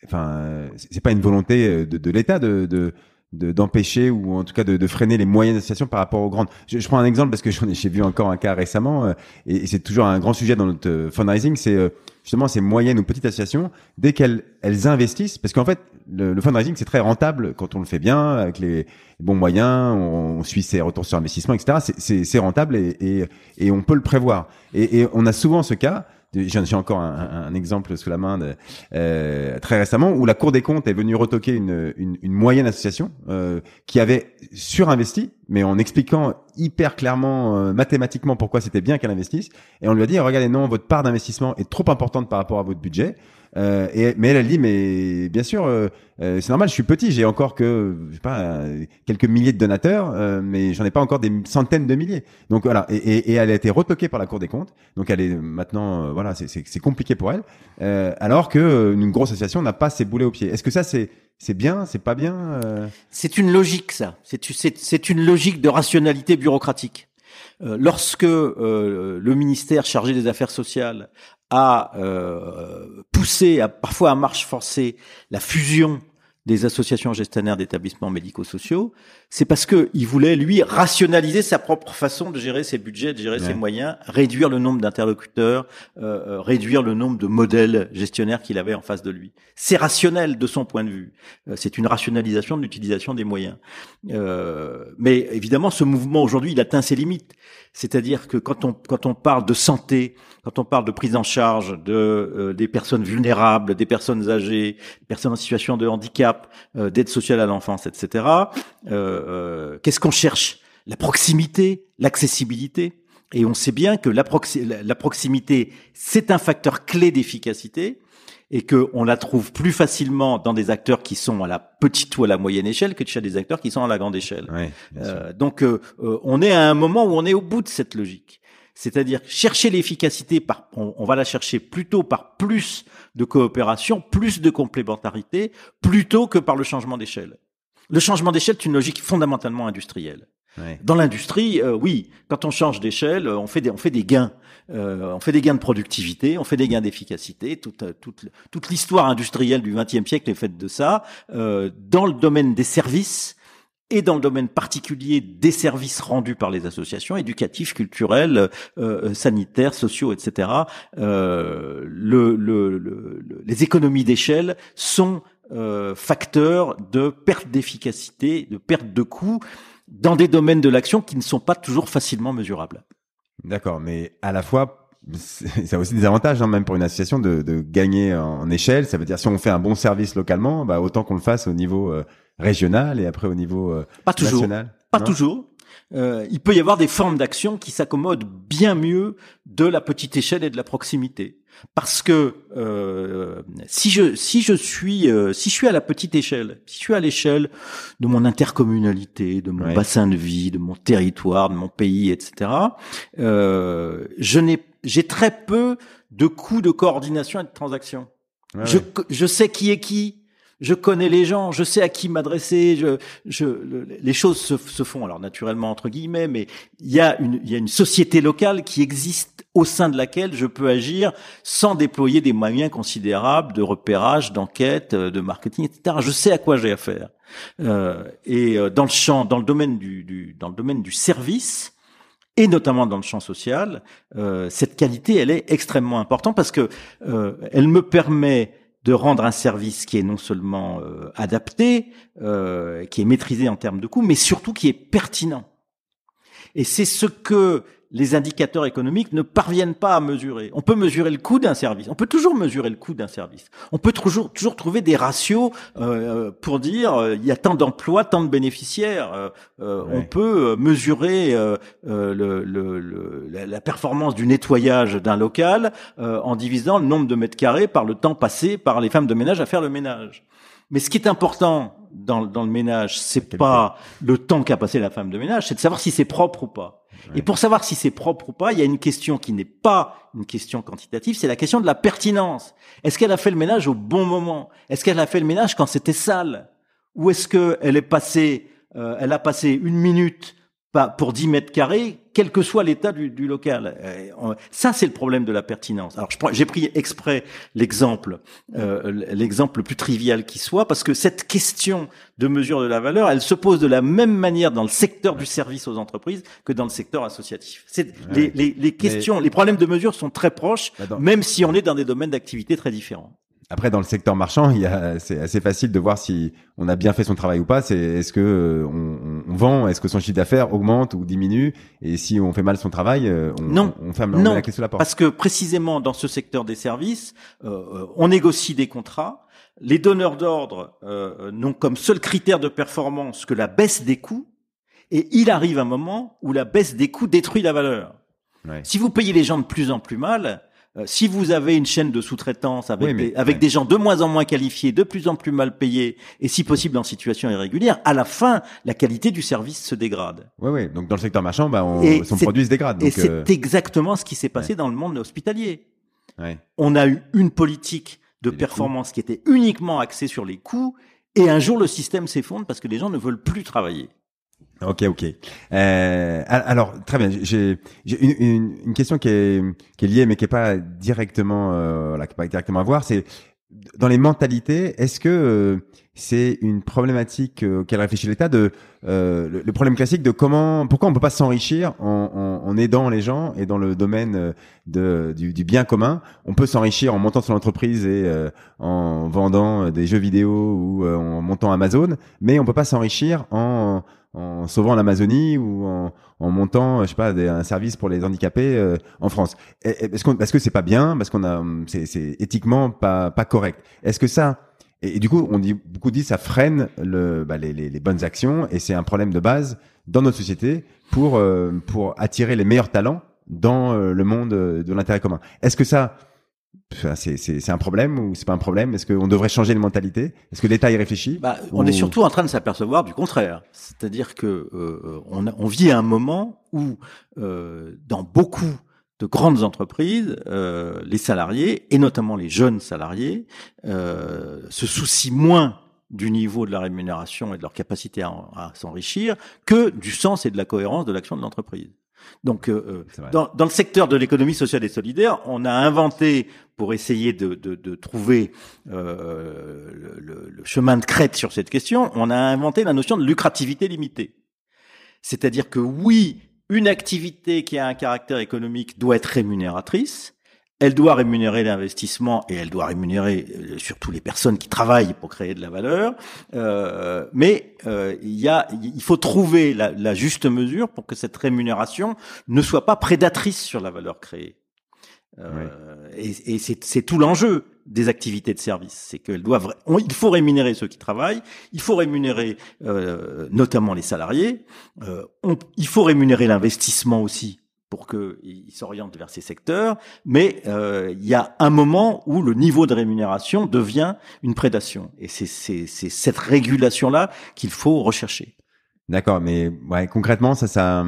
Enfin, c'est pas une volonté de, de l'État de, de d'empêcher ou en tout cas de, freiner les moyennes associations par rapport aux grandes. Je, je prends un exemple parce que j'en ai j'ai vu encore un cas récemment euh, et, c'est toujours un grand sujet dans notre euh, fundraising, c'est euh, justement ces moyennes ou petites associations dès qu'elles elles investissent parce qu'en fait le, le fundraising c'est très rentable quand on le fait bien avec les bons moyens, on, suit ses retours sur investissement, etc. C'est rentable et, et, et, on peut le prévoir. Et, et on a souvent ce cas j'ai encore un, exemple sous la main de, euh, très récemment où la Cour des comptes est venue retoquer une moyenne association euh, qui avait surinvesti, mais en expliquant hyper clairement euh, mathématiquement pourquoi c'était bien qu'elle investisse. Et on lui a dit regardez non, votre part d'investissement est trop importante par rapport à votre budget. Euh, et, mais elle, elle dit, mais bien sûr, euh, euh, c'est normal, je suis petit, j'ai encore que, je sais pas, quelques milliers de donateurs, mais j'en ai pas encore des centaines de milliers. Donc voilà, et, et, et, elle a été retoquée par la Cour des comptes. Donc elle est maintenant, voilà, c'est compliqué pour elle. alors que une grosse association n'a pas ses boulets au pied. Est-ce que ça, c'est c'est bien, c'est pas bien C'est une logique, ça. C'est une logique de rationalité bureaucratique. lorsque le ministère chargé des affaires sociales a euh, poussé, parfois à marche forcée, la fusion des associations gestionnaires d'établissements médico-sociaux, c'est parce que il voulait lui rationaliser sa propre façon de gérer ses budgets, de gérer ses moyens, réduire le nombre d'interlocuteurs, euh, euh, réduire le nombre de modèles gestionnaires qu'il avait en face de lui. C'est rationnel de son point de vue. Euh, c'est une rationalisation de l'utilisation des moyens. Euh, mais évidemment, ce mouvement aujourd'hui, il atteint ses limites. C'est-à-dire que quand on quand on parle de santé, quand on parle de prise en charge de euh, des personnes vulnérables, des personnes âgées, des personnes en situation de handicap, euh, d'aide sociale à l'enfance, etc. Euh, qu'est-ce qu'on cherche? La proximité, l'accessibilité. Et on sait bien que la, la proximité, c'est un facteur clé d'efficacité et que on la trouve plus facilement dans des acteurs qui sont à la petite ou à la moyenne échelle que chez des acteurs qui sont à la grande échelle. euh, donc euh, euh, on est à un moment où on est au bout de cette logique. C'est-à-dire chercher l'efficacité par, on, on, va la chercher plutôt par plus de coopération, plus de complémentarité, plutôt que par le changement d'échelle. Le changement d'échelle est une logique fondamentalement industrielle. Dans l'industrie, euh, oui, quand on change d'échelle, on fait des, on fait des gains. Euh, on fait des gains de productivité, on fait des gains d'efficacité. Toute, euh, toute, toute l'histoire industrielle du XXe siècle est faite de ça. Euh, dans le domaine des services et dans le domaine particulier des services rendus par les associations éducatifs, culturels, euh, sanitaires, sociaux, etc. Le, le, le, les économies d'échelle sont facteurs de perte d'efficacité, de perte de coûts dans des domaines de l'action qui ne sont pas toujours facilement mesurables. D'accord, mais à la fois, <laughs> ça a aussi des avantages, hein, même pour une association, de, de, gagner en échelle. Ça veut dire si on fait un bon service localement, bah, autant qu'on le fasse au niveau euh, régional et après au niveau euh, pas toujours. national. Pas toujours. Euh, il peut y avoir des formes d'action qui s'accommodent bien mieux de la petite échelle et de la proximité parce que euh, si je si je suis euh, si je suis à la petite échelle, si je suis à l'échelle de mon intercommunalité, de mon bassin de vie, de mon territoire, de mon pays, etc. Euh, je n'ai j'ai très peu de coûts de coordination et de transaction. je je sais qui est qui, je connais les gens, je sais à qui m'adresser, je, je, les choses se, se, font alors naturellement entre guillemets, mais il y a une, il y a une société locale qui existe au sein de laquelle je peux agir sans déployer des moyens considérables de repérage, d'enquête, euh, de marketing, etc. Je sais à quoi j'ai affaire. Euh, et euh, dans le champ, dans le domaine du, du, dans le domaine du service, et notamment dans le champ social, euh, cette qualité, elle est extrêmement importante parce que euh, elle me permet de rendre un service qui est non seulement euh, adapté, euh, qui est maîtrisé en termes de coûts, mais surtout qui est pertinent. Et c'est ce que les indicateurs économiques ne parviennent pas à mesurer. On peut mesurer le coût d'un service. On peut toujours mesurer le coût d'un service. On peut toujours, toujours trouver des ratios euh, pour dire euh, il y a tant d'emplois, tant de bénéficiaires. Euh, euh On peut mesurer le, le, la performance du nettoyage d'un local en divisant le nombre de mètres carrés par le temps passé par les femmes de ménage à faire le ménage. Mais ce qui est important dans, dans le ménage, c'est pas le temps qu'a passé la femme de ménage, c'est de savoir si c'est propre ou pas. Et pour savoir si c'est propre ou pas, il y a une question qui n'est pas une question quantitative, c'est la question de la pertinence. Est-ce qu'elle a fait le ménage au bon moment? Est-ce qu'elle a fait le ménage quand c'était sale? Ou est-ce qu'elle est passée, euh, elle a passé une minute pour 10 mètres carrés, quel que soit l'état du, du, local. Euh, ça, c'est le problème de la pertinence. Alors, j'ai pris exprès l'exemple, euh, l'exemple le plus trivial qui soit, parce que cette question de mesure de la valeur, elle se pose de la même manière dans le secteur du service aux entreprises que dans le secteur associatif. C'est les, les, les, questions, les problèmes de mesure sont très proches, bah, même si on est dans des domaines d'activité très différents. Après, dans le secteur marchand, il y a, c'est assez facile de voir si on a bien fait son travail ou pas. C'est est-ce que euh, on, on, vend, est-ce que son chiffre d'affaires augmente ou diminue, et si on fait mal son travail, euh, on, non, on, ferme, non, la clé sous la porte. Parce que précisément dans ce secteur des services, euh, on négocie des contrats. Les donneurs d'ordre euh, n'ont comme seul critère de performance que la baisse des coûts, et il arrive un moment où la baisse des coûts détruit la valeur. Ouais. Si vous payez les gens de plus en plus mal, euh, si vous avez une chaîne de sous-traitance avec, des, avec des gens de moins en moins qualifiés, de plus en plus mal payés, et si possible en situation irrégulière, à la fin, la qualité du service se dégrade. Oui, oui. Donc dans le secteur marchand, bah, on, son produit se dégrade. et c'est euh, exactement ce qui s'est passé dans le monde hospitalier. On a eu une politique de performance qui était uniquement axée sur les coûts, et un jour le système s'effondre parce que les gens ne veulent plus travailler. Ok, ok. Euh, alors très bien. J'ai une, une, une, question qui est, qui est liée, mais qui est pas directement, euh, qui pas directement à voir. C'est dans les mentalités. Est-ce que euh, c'est une problématique euh, auquel réfléchit l'État de euh, le, problème classique de comment, pourquoi on peut pas s'enrichir en, en, en, aidant les gens et dans le domaine de, du, du bien commun, on peut s'enrichir en montant son entreprise et en vendant des jeux vidéo ou en montant Amazon, mais on peut pas s'enrichir en en sauvant l'Amazonie ou en, montant, je sais pas, un service pour les handicapés euh, en France. Est-ce qu'on, parce que c'est pas bien, parce qu'on a, c'est, c'est éthiquement pas pas correct. Est-ce que ça et, du coup, on dit beaucoup dit ça freine le, bah, les, les, bonnes actions et c'est un problème de base dans notre société pour euh, pour attirer les meilleurs talents dans euh, le monde de l'intérêt commun. Est-ce que ça, c'est un problème ou c'est pas un problème? Est-ce qu'on devrait changer les mentalités? Est-ce que l'État y réfléchit? Bah, On est surtout en train de s'apercevoir du contraire. C'est-à-dire que euh, on, on, vit à un moment où, euh, dans beaucoup de grandes entreprises, euh, les salariés, et notamment les jeunes salariés, se soucient moins du niveau de la rémunération et de leur capacité à s'enrichir que du sens et de la cohérence de l'action de l'entreprise. Donc, euh, euh, dans, dans, le secteur de l'économie sociale et solidaire, on a inventé pour essayer de, de, de trouver euh, le, le, chemin de crête sur cette question, on a inventé la notion de lucrativité limitée. C'est-à-dire que oui, une activité qui a un caractère économique doit être rémunératrice, elle doit rémunérer l'investissement et elle doit rémunérer euh, surtout les personnes qui travaillent pour créer de la valeur. Euh, mais euh, il, y a, il faut trouver la, la, juste mesure pour que cette rémunération ne soit pas prédatrice sur la valeur créée. Euh, Et, et c'est tout l'enjeu des activités de service, c'est qu'elles doivent. il faut rémunérer ceux qui travaillent, il faut rémunérer euh, notamment les salariés, on, il faut rémunérer l'investissement aussi pour qu'ils s'orientent vers ces secteurs, mais euh, il y a un moment où le niveau de rémunération devient une prédation. Et c'est cette régulation-là qu'il faut rechercher. D'accord, mais ouais, concrètement, ça, ça,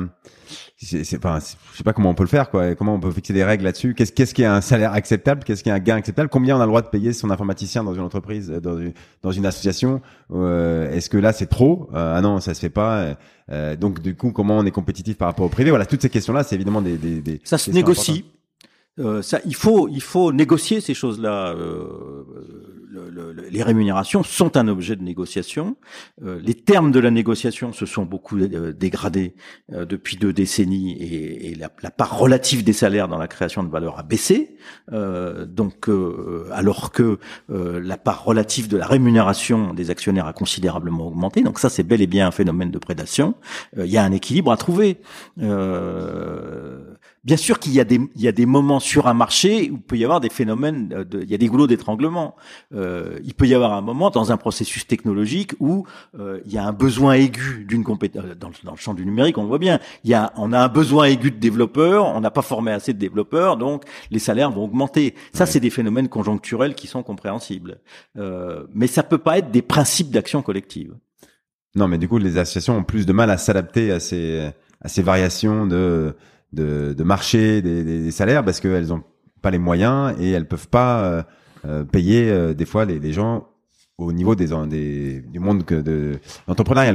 c'est, enfin, je sais pas comment on peut le faire, quoi. Comment on peut fixer des règles là-dessus? Qu'est-ce, qu'est-ce qui est un salaire acceptable? Qu'est-ce qui est un gain acceptable? Combien on a le droit de payer son informaticien dans une entreprise, euh, dans une, dans une association? Euh, Est-ce que là c'est trop? Euh, Ah non, ça se fait pas. Euh, donc du coup, comment on est compétitif par rapport au privé? Voilà, toutes ces questions-là, c'est évidemment des, des, des ça se négocie. Euh, ça, il faut, il faut négocier ces choses-là. Euh, le, le, les rémunérations sont un objet de négociation. Euh, les termes de la négociation se sont beaucoup euh, dégradés euh, depuis deux décennies et, et la, la, part relative des salaires dans la création de valeur a baissé. donc, alors que la part relative de la rémunération des actionnaires a considérablement augmenté. Donc ça, c'est bel et bien un phénomène de prédation. Il y a un équilibre à trouver. Bien sûr qu'il y a des, il y a des moments sur un marché où il peut y avoir des phénomènes, de, il y a des goulots d'étranglement. Euh, il peut y avoir un moment dans un processus technologique où euh, il y a un besoin aigu d'une compétence. Euh, dans, dans, le champ du numérique, on le voit bien. Il y a, on a un besoin aigu de développeurs. On n'a pas formé assez de développeurs, donc les salaires vont augmenter. Ça, c'est des phénomènes conjoncturels qui sont compréhensibles. Euh, mais ça peut pas être des principes d'action collective. Non, mais du coup, les associations ont plus de mal à s'adapter à ces à ces variations de de, de marché des, des, salaires parce qu'elles ont pas les moyens et elles peuvent pas euh, euh, payer euh, des fois les, les, gens au niveau des, des du monde que de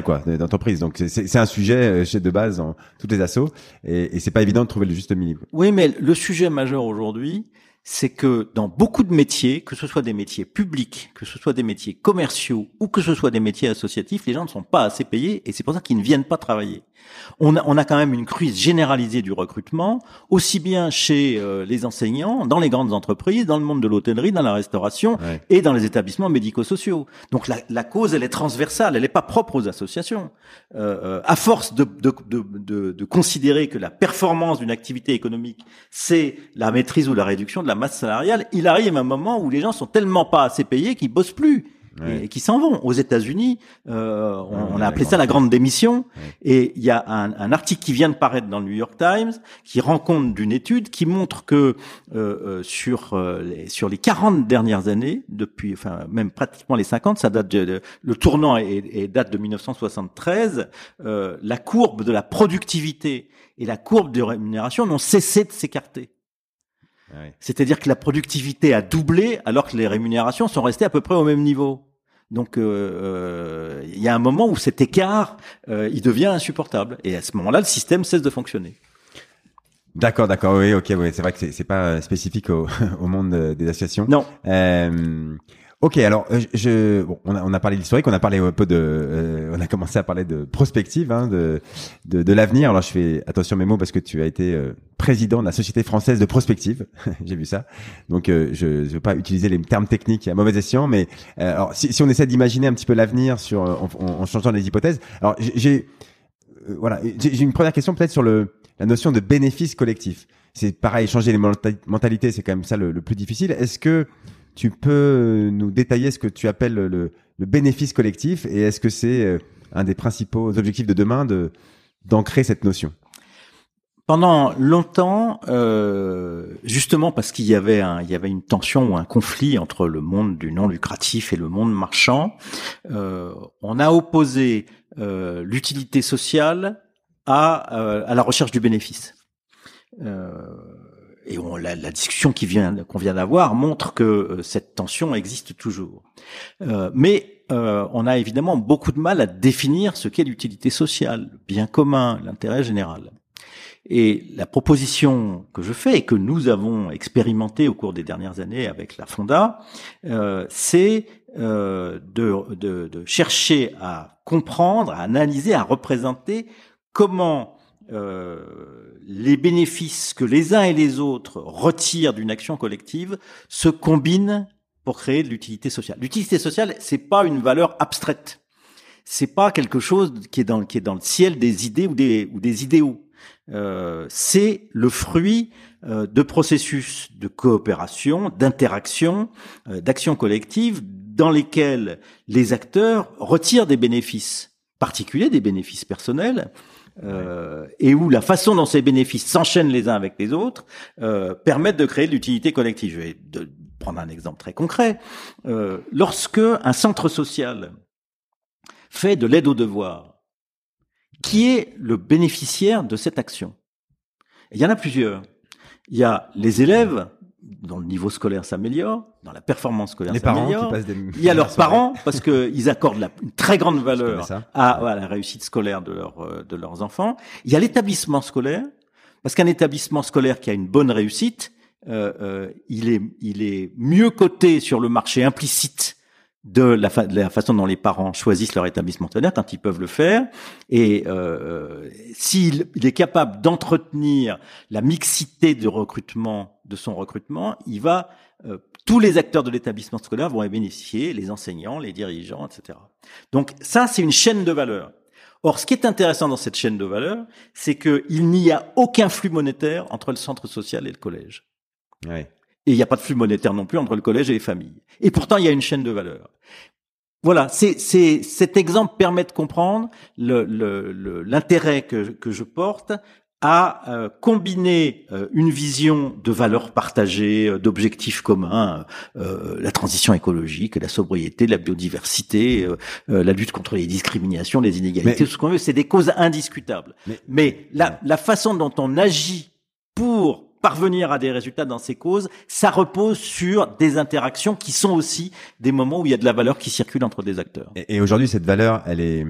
quoi d'entreprise donc c'est un sujet chez de base dans toutes les assos et, et c'est pas évident de trouver le juste milieu oui mais le sujet majeur aujourd'hui c'est que dans beaucoup de métiers, que ce soit des métiers publics, que ce soit des métiers commerciaux ou que ce soit des métiers associatifs, les gens ne sont pas assez payés et c'est pour ça qu'ils ne viennent pas travailler. On a, on a quand même une crise généralisée du recrutement, aussi bien chez euh, les enseignants, dans les grandes entreprises, dans le monde de l'hôtellerie, dans la restauration et dans les établissements médico-sociaux. Donc la, la, cause, elle est transversale, elle n'est pas propre aux associations. Euh, euh, à force de, de, de, de considérer que la performance d'une activité économique, c'est la maîtrise ou la réduction de la masse salariale, il arrive un moment où les gens sont tellement pas assez payés qu'ils bossent plus et qui s'en vont. Aux États-Unis, euh, on, a appelé ça la grande démission. Et il y a un, un, article qui vient de paraître dans le New York Times qui rend compte d'une étude qui montre que euh, euh sur euh, les, sur les 40 dernières années, depuis, enfin même pratiquement les 50, ça date de, le tournant est, date de 1973. Euh, la courbe de la productivité et la courbe de rémunération n'ont cessé de s'écarter. C'est-à-dire que la productivité a doublé alors que les rémunérations sont restées à peu près au même niveau. Donc euh, euh, il y a un moment où cet écart, euh, il devient insupportable. Et à ce moment-là, le système cesse de fonctionner. D'accord, d'accord, oui, ok, oui, c'est vrai que c'est pas spécifique au, <laughs> au monde des associations. Non. Ok, alors euh, je, bon, on a, on a parlé d'historique, on a parlé un peu de, euh, on a commencé à parler de prospective, hein, de, de, de l'avenir. Alors je fais attention à mes mots parce que tu as été euh, président de la Société française de prospective, <laughs> j'ai vu ça. Donc je ne veux pas utiliser les termes techniques à mauvais escient, mais alors si, si on essaie d'imaginer un petit peu l'avenir sur en, en, changeant les hypothèses. Alors j'ai, voilà, j'ai une première question peut-être sur le la notion de bénéfice collectif. C'est pareil, changer les mentalités, c'est quand même ça le plus difficile. Est-ce que tu peux nous détailler ce que tu appelles le, bénéfice collectif et est-ce que c'est euh, un des principaux objectifs de demain de d'ancrer cette notion? Pendant longtemps, euh, justement parce qu'il y avait une tension ou un conflit entre le monde du non lucratif et le monde marchand, euh, on a opposé euh, l'utilité sociale à, la recherche du bénéfice. Et on, la, la, discussion qui vient qu'on vient d'avoir montre que euh, cette tension existe toujours. mais on a évidemment beaucoup de mal à définir ce qu'est l'utilité sociale, le bien commun, l'intérêt général. Et la proposition que je fais et que nous avons expérimenté au cours des dernières années avec la Fonda, euh, c'est euh, de, de, de, chercher à comprendre, à analyser, à représenter comment euh, les bénéfices que les uns et les autres retirent d'une action collective se combinent pour créer de l'utilité sociale. L'utilité sociale, c'est pas une valeur abstraite. C'est pas quelque chose qui est dans, le ciel des idées ou des, ou des idéaux. Euh, c'est le fruit euh, de processus de coopération, d'interaction, euh, d'action collective dans lesquels les acteurs retirent des bénéfices particuliers, des bénéfices personnels, euh, et où la façon dont ces bénéfices s'enchaînent les uns avec les autres euh, permettent de créer de l'utilité collective. Je vais prendre un exemple très concret. Euh, lorsque un centre social fait de l'aide aux devoirs, qui est le bénéficiaire de cette action? Il y en a plusieurs. Il y a les élèves dont le niveau scolaire s'améliore, dans la performance scolaire s'améliore. Il y a <laughs> leurs parents parce qu'ils <laughs> accordent la, une très grande valeur à, la réussite scolaire de, leur, euh, de leurs enfants. Il y a l'établissement scolaire parce qu'un établissement scolaire qui a une bonne réussite, euh, euh, il, est, il est mieux coté sur le marché implicite de la, la, façon dont les parents choisissent leur établissement scolaire quand ils peuvent le faire et euh, s'il est capable d'entretenir la mixité de recrutement de son recrutement, il va euh, tous les acteurs de l'établissement scolaire vont y bénéficier, les enseignants, les dirigeants, etc. Donc ça, c'est une chaîne de valeur. Or, ce qui est intéressant dans cette chaîne de valeur, c'est qu'il n'y a aucun flux monétaire entre le centre social et le collège. Et il n'y a pas de flux monétaire non plus entre le collège et les familles. Et pourtant, il y a une chaîne de valeur. Voilà, c'est, c'est, cet exemple permet de comprendre l'intérêt le, que, que je porte à euh, combiner euh, une vision de valeurs partagées, euh, d'objectifs communs, la transition écologique, la sobriété, la biodiversité, la lutte contre les discriminations, les inégalités, tout ce qu'on veut, c'est des causes indiscutables. Mais, mais la, la façon dont on agit pour parvenir à des résultats dans ces causes, ça repose sur des interactions qui sont aussi des moments où il y a de la valeur qui circule entre des acteurs. Et, aujourd'hui, cette valeur, elle est,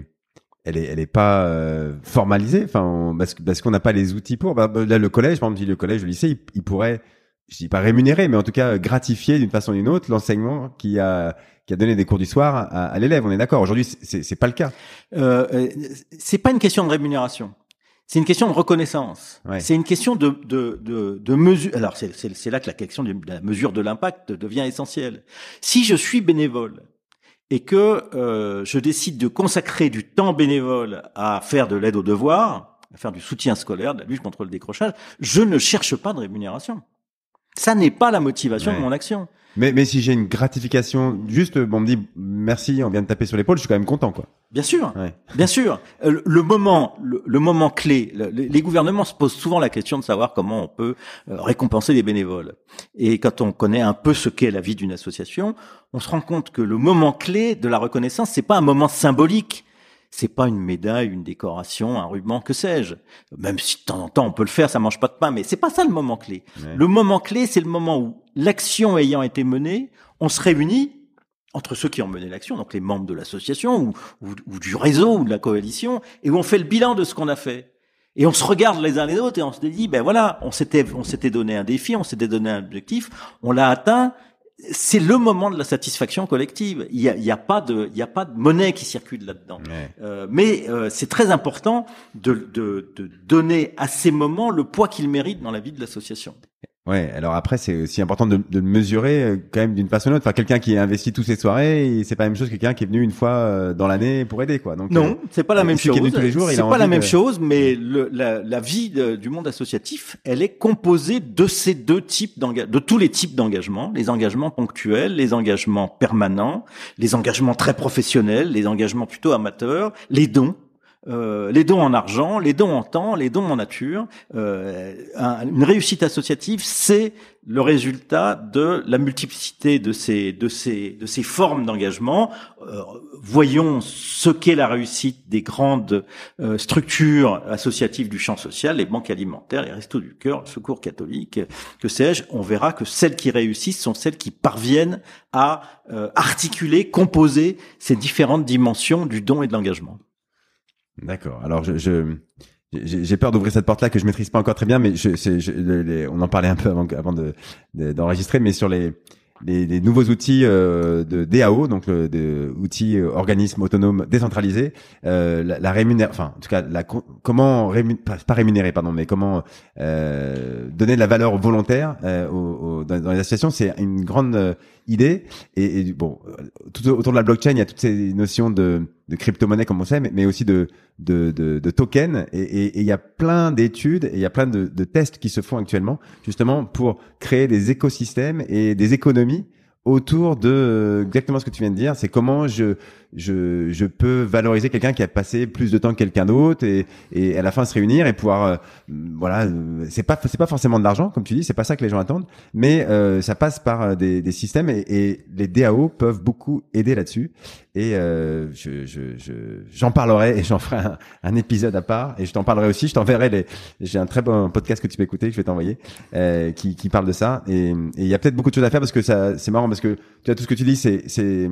elle est, elle est pas euh, formalisée, enfin, parce, parce qu'on n'a pas les outils pour. Bah, bah, là, le collège, par exemple, le collège, le lycée, il, pourrait, je dis pas rémunérer, mais en tout cas gratifier d'une façon ou d'une autre l'enseignement qui a qui a donné des cours du soir à, à l'élève. On est d'accord. Aujourd'hui, c'est, c'est pas le cas. Euh, euh, c'est pas une question de rémunération. C'est une question de reconnaissance. C'est une question de, de, de, de mesure. Alors, c'est là que la question de la mesure de l'impact devient essentielle. Si je suis bénévole et que euh, je décide de consacrer du temps bénévole à faire de l'aide aux devoirs, à faire du soutien scolaire, de la lutte contre le décrochage, je ne cherche pas de rémunération. Ça n'est pas la motivation de mon action. Mais, mais si j'ai une gratification, juste, bon, on me dit merci, on vient de taper sur l'épaule, je suis quand même content, quoi. Bien sûr, bien sûr. Euh, le, moment, le, moment clé, les gouvernements se posent souvent la question de savoir comment on peut euh, récompenser les bénévoles. Et quand on connaît un peu ce qu'est la vie d'une association, on se rend compte que le moment clé de la reconnaissance, c'est pas un moment symbolique c'est pas une médaille, une décoration, un ruban, que sais-je. Même si de temps en temps on peut le faire, ça mange pas de pain, mais c'est pas ça le moment clé. Le moment clé, c'est le moment où l'action ayant été menée, on se réunit entre ceux qui ont mené l'action, donc les membres de l'association ou, ou, du réseau ou de la coalition, et où on fait le bilan de ce qu'on a fait. Et on se regarde les uns les autres et on se dit, ben voilà, on s'était, on s'était donné un défi, on s'était donné un objectif, on l'a atteint, c'est le moment de la satisfaction collective. Il y a, il y a pas de, il y a pas de monnaie qui circule là-dedans. Euh, mais euh, c'est très important de, de, de donner à ces moments le poids qu'ils méritent dans la vie de l'association. Ouais, alors après c'est aussi important de, de le mesurer euh, quand même d'une façon ou d'une autre. Enfin, quelqu'un qui investit toutes ses soirées, c'est pas la même chose que quelqu'un qui est venu une fois euh, dans l'année pour aider, quoi. Donc non, euh, c'est pas la même chose. tous les jours, c'est pas la même chose, mais le, la, la, vie du monde associatif, elle est composée de ces deux types d'engagement, de tous les types d'engagement, les engagements ponctuels, les engagements permanents, les engagements très professionnels, les engagements plutôt amateurs, les dons. Euh, les dons en argent, les dons en temps, les dons en nature. Euh, une réussite associative, c'est le résultat de la multiplicité de ces de ces de ces formes d'engagement. Euh, voyons ce qu'est la réussite des grandes euh, structures associatives du champ social, les banques alimentaires, les restos du cœur, le secours catholique, que sais-je? On verra que celles qui réussissent sont celles qui parviennent à articuler, composer ces différentes dimensions du don et de l'engagement. D'accord. Alors je, je j'ai peur d'ouvrir cette porte-là que je maîtrise pas encore très bien, mais je, je, on en parlait un peu avant, avant de d'enregistrer, mais sur les les, nouveaux outils euh, de DAO, donc le, de outils euh, organismes autonomes décentralisés, euh, la, la enfin en tout cas la comment rémun, pas, rémunérer pardon, mais comment euh, donner de la valeur volontaire euh, dans, les associations, c'est une grande idée. Et, bon, tout autour de la blockchain, il y a toutes ces notions de, crypto-monnaie comme on sait, mais, mais aussi de de, de, tokens. Et il y a plein d'études et il y a plein de, tests qui se font actuellement justement pour créer des écosystèmes et des économies autour de exactement ce que tu viens de dire, c'est comment je je, je peux valoriser quelqu'un qui a passé plus de temps que quelqu'un d'autre et, et à la fin se réunir et pouvoir euh, voilà euh, c'est pas c'est pas forcément de l'argent comme tu dis c'est pas ça que les gens attendent mais euh, ça passe par des, des systèmes et, et, les DAO peuvent beaucoup aider là-dessus et euh, je, je, j'en parlerai et j'en ferai un, épisode à part et je t'en parlerai aussi je t'enverrai les j'ai un très bon podcast que tu peux écouter que je vais t'envoyer euh, qui, qui parle de ça et il y a peut-être beaucoup de choses à faire parce que ça c'est marrant parce que tu vois tout ce que tu dis c'est c'est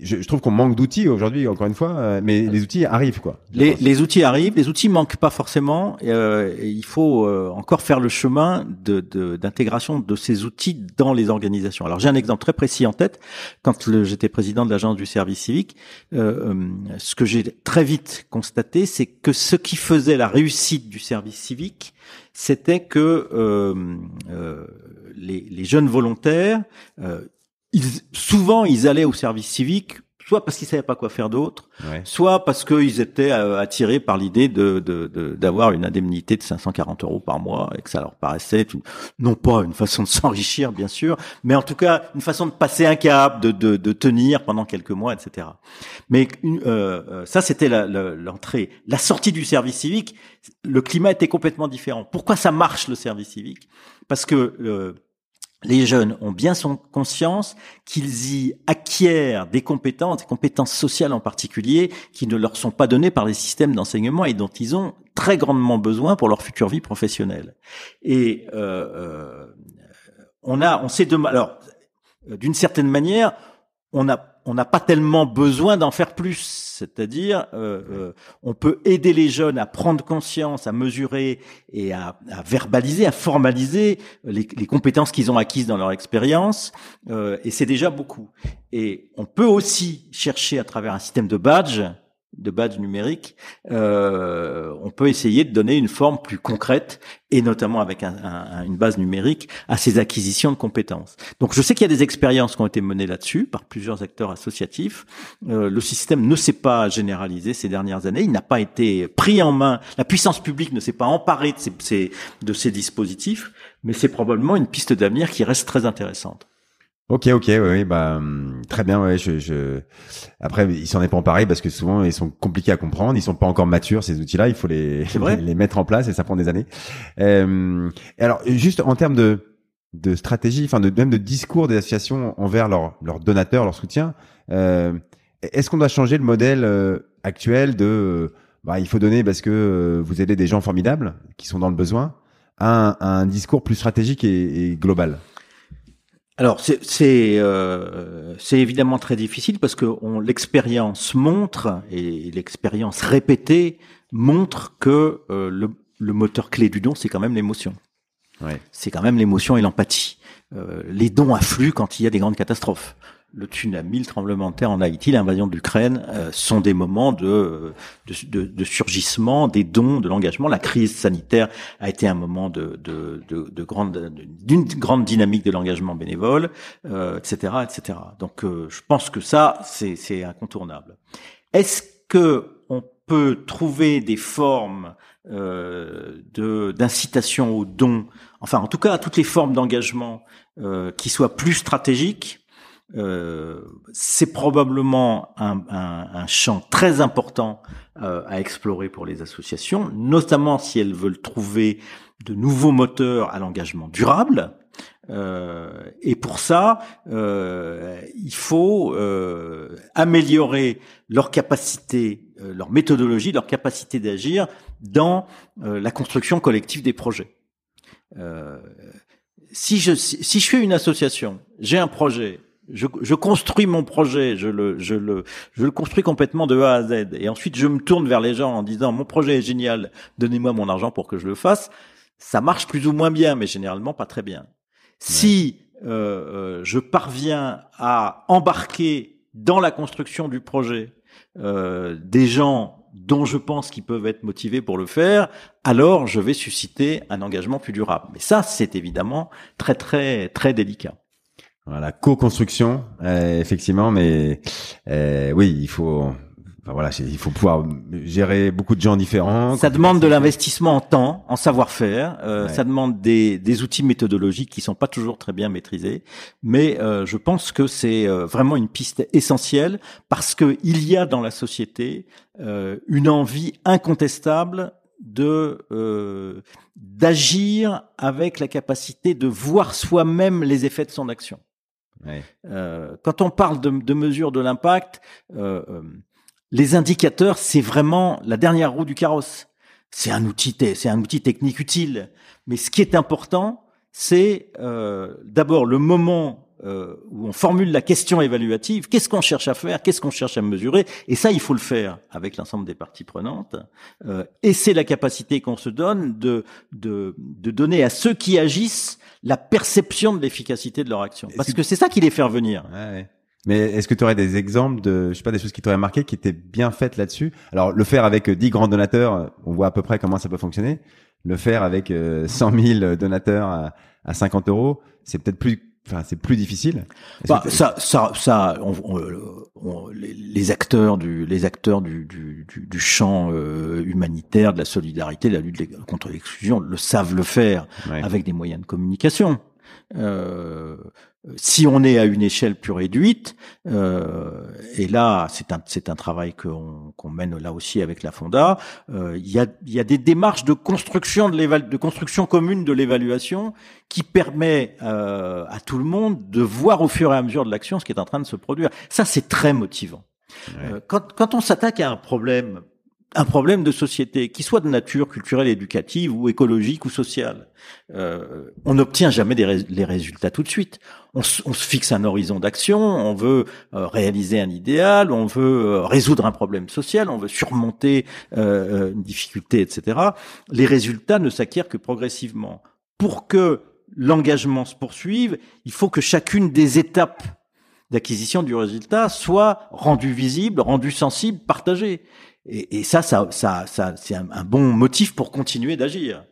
je, je, trouve qu'on manque d'outils aujourd'hui, encore une fois, euh, mais les outils arrivent, quoi. Les, les, outils arrivent, les outils manquent pas forcément. Euh, et il faut euh, encore faire le chemin d'intégration de, de, ces outils dans les organisations. Alors j'ai un exemple très précis en tête. Quand j'étais président de l'agence du service civique, euh, ce que j'ai très vite constaté, c'est que ce qui faisait la réussite du service civique, c'était que les, les, jeunes volontaires ils, souvent ils allaient au service civique soit parce qu'ils savaient pas quoi faire d'autre, soit parce qu'ils étaient euh, attirés par l'idée de d'avoir une indemnité de 540 euros par mois et que ça leur paraissait non pas une façon de s'enrichir bien sûr, mais en tout cas une façon de passer un cap, de, de, de tenir pendant quelques mois, etc. Mais euh, euh, ça c'était l'entrée, la, sortie du service civique, le climat était complètement différent. Pourquoi ça marche le service civique? Parce que euh, les jeunes ont bien son conscience qu'ils y acquièrent des compétences, des compétences sociales en particulier, qui ne leur sont pas données par les systèmes d'enseignement et dont ils ont très grandement besoin pour leur future vie professionnelle. Et euh, euh on a, on sait de, alors d'une certaine manière, on a on n'a pas tellement besoin d'en faire plus. C'est-à-dire, euh, euh, on peut aider les jeunes à prendre conscience, à mesurer et à, verbaliser, à formaliser les, compétences qu'ils ont acquises dans leur expérience, euh, et c'est déjà beaucoup. Et on peut aussi chercher à travers un système de badge de badge numérique, euh, on peut essayer de donner une forme plus concrète et notamment avec une base numérique à ces acquisitions de compétences. Donc je sais qu'il y a des expériences qui ont été menées là-dessus par plusieurs acteurs associatifs. Euh, le système ne s'est pas généralisé ces dernières années, il n'a pas été pris en main, la puissance publique ne s'est pas emparée de ces, de ces dispositifs, mais c'est probablement une piste d'avenir qui reste très intéressante. Ok, ok, oui, bah hum, très bien. Ouais, je, je... Après, ils s'en est pas emparés parce que souvent ils sont compliqués à comprendre, ils sont pas encore matures ces outils-là. Il faut les <laughs> <laughs> les mettre en place et ça prend des années. Euh, alors, juste en termes de de stratégie, enfin de même de discours des associations envers leurs leurs donateurs, leur soutien, euh, est-ce qu'on doit changer le modèle euh, actuel de euh, bah, il faut donner parce que euh, vous aidez des gens formidables qui sont dans le besoin, à un, un discours plus stratégique et, et global? Alors c'est c'est euh, évidemment très difficile parce que l'expérience montre et l'expérience répétée montre que euh, le, le, moteur clé du don c'est quand même l'émotion. Ouais. C'est quand même l'émotion et l'empathie. Euh, les dons affluent quand il y a des grandes catastrophes le tsunami, le tremblement de terre en Haïti, l'invasion de l'Ukraine euh, sont des moments de, de, de, surgissement, des dons, de l'engagement. La crise sanitaire a été un moment de, de, de, grande, d'une grande dynamique de l'engagement bénévole, euh, etc., etc. Donc, euh, je pense que ça, c'est, c'est incontournable. Est-ce que on peut trouver des formes euh, de d'incitation aux dons, enfin, en tout cas, à toutes les formes d'engagement qui soient plus stratégiques? Euh, c'est probablement un, un, un, champ très important euh, à explorer pour les associations, notamment si elles veulent trouver de nouveaux moteurs à l'engagement durable. Euh, et pour ça, euh, il faut euh, améliorer leur capacité, leur méthodologie, leur capacité d'agir dans la construction collective des projets. si je si je suis une association, j'ai un projet, je, je, construis mon projet, je le, je, le, je le construis complètement de A à Z, et ensuite je me tourne vers les gens en disant mon projet est génial, donnez-moi mon argent pour que je le fasse. Ça marche plus ou moins bien, mais généralement pas très bien. Si euh, euh, je parviens à embarquer dans la construction du projet euh, des gens dont je pense qu'ils peuvent être motivés pour le faire, alors je vais susciter un engagement plus durable. Mais ça, c'est évidemment très très très délicat. Voilà, co-construction, euh, effectivement, mais euh, oui, il faut voilà, il faut pouvoir gérer beaucoup de gens différents. Ça demande de l'investissement en temps, en savoir-faire. Euh, Ça demande des, des, outils méthodologiques qui sont pas toujours très bien maîtrisés. Mais euh, je pense que c'est euh, vraiment une piste essentielle parce que il y a dans la société euh, une envie incontestable de euh, d'agir avec la capacité de voir soi-même les effets de son action. Euh, quand on parle de, de mesure de l'impact, euh, les indicateurs, c'est vraiment la dernière roue du carrosse. C'est un outil, c'est un outil technique utile. Mais ce qui est important, c'est euh, d'abord le moment euh, où on formule la question évaluative. Qu'est-ce qu'on cherche à faire Qu'est-ce qu'on cherche à mesurer Et ça, il faut le faire avec l'ensemble des parties prenantes. Euh, et c'est la capacité qu'on se donne de, de, de donner à ceux qui agissent la perception de l'efficacité de leur action. Parce que c'est ça qui les fait revenir. Ouais, mais est-ce que tu aurais des exemples de, je sais pas, des choses qui t'auraient marqué, qui étaient bien faites là-dessus? Alors, le faire avec 10 grands donateurs, on voit à peu près comment ça peut fonctionner. Le faire avec 100 000 donateurs à, à 50 euros, c'est peut-être plus Enfin, c'est plus difficile. Bah, ça, ça, ça, on, on, les acteurs du, les acteurs du, du, du champ euh, humanitaire, de la solidarité, de la lutte contre l'exclusion, le savent le faire ouais. avec des moyens de communication. Euh, si on est à une échelle plus réduite, euh, et là c'est un c'est un travail qu'on qu'on mène là aussi avec la Fonda, euh, il y a il y a des démarches de construction de l'éval de construction commune de l'évaluation qui permet euh, à tout le monde de voir au fur et à mesure de l'action ce qui est en train de se produire. Ça c'est très motivant. Ouais. Euh, quand quand on s'attaque à un problème un problème de société, qui soit de nature culturelle, éducative ou écologique ou sociale. Euh, on n'obtient jamais des les résultats tout de suite. On, on, se fixe un horizon d'action, on veut euh, réaliser un idéal, on veut euh, résoudre un problème social, on veut surmonter euh, une difficulté, etc. Les résultats ne s'acquièrent que progressivement. Pour que l'engagement se poursuive, il faut que chacune des étapes d'acquisition du résultat soit rendue visible, rendue sensible, partagée. Et, et, ça, ça, ça, ça c'est un, un, bon motif pour continuer d'agir.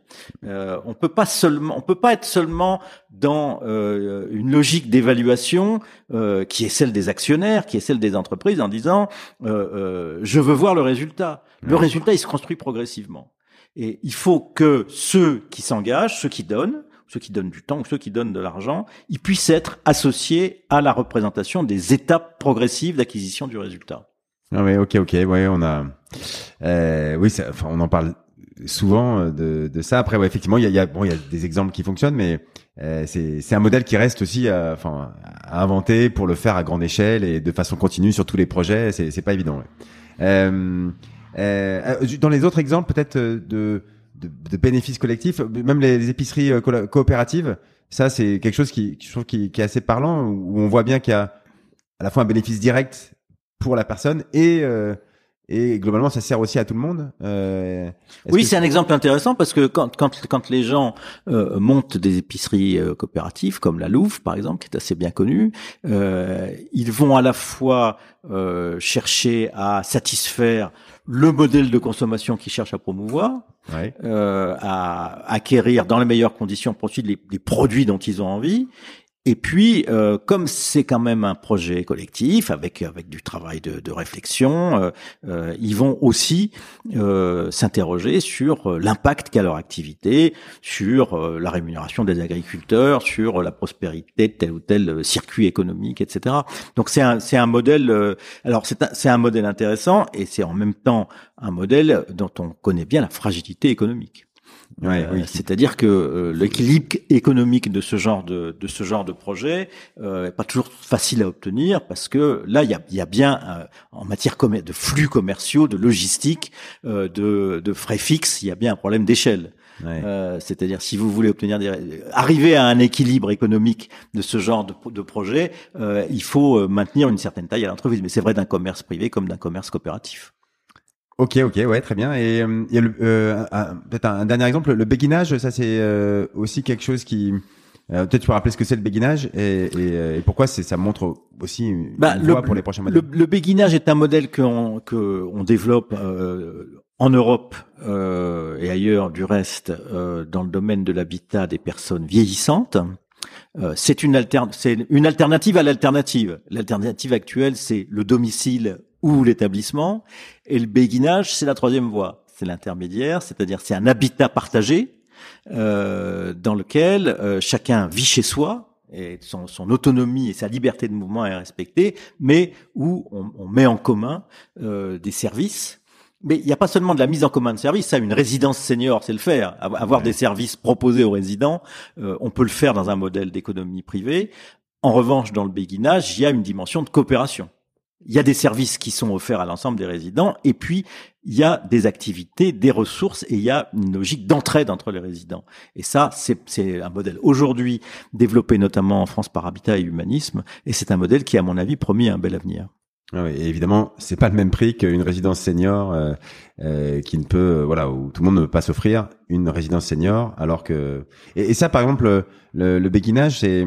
Euh, on peut pas seulement, on peut pas être seulement dans euh, une logique d'évaluation euh, qui est celle des actionnaires, qui est celle des entreprises, en disant euh, euh, je veux voir le résultat. Le résultat, il se construit progressivement. Et il faut que ceux qui s'engagent, ceux qui donnent, ceux qui donnent du temps ou ceux qui donnent de l'argent, ils puissent être associés à la représentation des étapes progressives d'acquisition du résultat. Ah oui, ok, ok, ouais, on a, euh, oui, enfin, on en parle souvent euh, de, de ça. Après, ouais, effectivement, il y a, y a, bon, il y a des exemples qui fonctionnent, mais euh, c'est, un modèle qui reste aussi, à, enfin, à inventer pour le faire à grande échelle et de façon continue sur tous les projets. C'est, c'est pas évident. Ouais. Euh, euh, dans les autres exemples, peut-être de, de, de, bénéfices collectifs, même les, épiceries coopératives, ça, c'est quelque chose qui, je trouve, qui, qui est assez parlant, où on voit bien qu'il y a à la fois un bénéfice direct pour la personne et euh, et globalement ça sert aussi à tout le monde. Euh, oui, c'est un exemple intéressant parce que quand quand quand les gens euh, montent des épiceries euh, coopératives comme la Louve par exemple, qui est assez bien connue, euh, ils vont à la fois euh, chercher à satisfaire le modèle de consommation qu'ils cherchent à promouvoir, ouais. à acquérir dans les meilleures conditions possibles les, les produits dont ils ont envie, Et puis, euh, comme c'est quand même un projet collectif avec avec du travail de, de réflexion, euh, euh, ils vont aussi s'interroger sur l'impact qu'a leur activité, sur la rémunération des agriculteurs, sur la prospérité de tel ou tel circuit économique, etc. Donc c'est un c'est un modèle. alors c'est c'est un modèle intéressant et c'est en même temps un modèle dont on connaît bien la fragilité économique. Ouais, oui. C'est-à-dire que euh, l'équilibre économique de ce genre de, de ce genre de projet euh, est pas toujours facile à obtenir parce que là il y a, y a bien euh, en matière de flux commerciaux, de logistique, euh, de, de frais fixes, il y a bien un problème d'échelle. Euh, c'est-à-dire si vous voulez obtenir des, arriver à un équilibre économique de ce genre de, de projet, il faut maintenir une certaine taille à l'entreprise. Mais c'est vrai d'un commerce privé comme d'un commerce coopératif. Ok, ok, ouais, très bien. Et euh, il y a euh, peut-être un, dernier exemple, le béguinage, ça c'est euh, aussi quelque chose qui peut-être tu peux rappeler ce que c'est le béguinage et, et, et pourquoi c'est ça montre aussi une, bah, voie pour les prochains modèles. Le, le, béguinage est un modèle qu'on que on développe en Europe et ailleurs du reste dans le domaine de l'habitat des personnes vieillissantes. c'est une, c'est une alternative à l'alternative. L'alternative actuelle, c'est le domicile ou l'établissement. Et le béguinage, c'est la troisième voie. C'est l'intermédiaire, c'est-à-dire c'est un habitat partagé euh, dans lequel euh, chacun vit chez soi et son, son, autonomie et sa liberté de mouvement est respectée, mais où on, on met en commun euh, des services. Mais il n'y a pas seulement de la mise en commun de services, ça, une résidence senior, c'est le faire. Avoir des services proposés aux résidents, euh, on peut le faire dans un modèle d'économie privée. En revanche, dans le béguinage, il y a une dimension de coopération. Il y a des services qui sont offerts à l'ensemble des résidents et puis il y a des activités, des ressources et il y a une logique d'entraide entre les résidents. Et ça, c'est un modèle aujourd'hui développé notamment en France par Habitat et Humanisme et c'est un modèle qui, à mon avis, promis un bel avenir. Ah oui, et évidemment, c'est pas le même prix qu'une résidence senior euh, euh, qui ne peut, euh, voilà, où tout le monde ne peut pas s'offrir une résidence senior, alors que et, ça, par exemple, le, le béguinage, c'est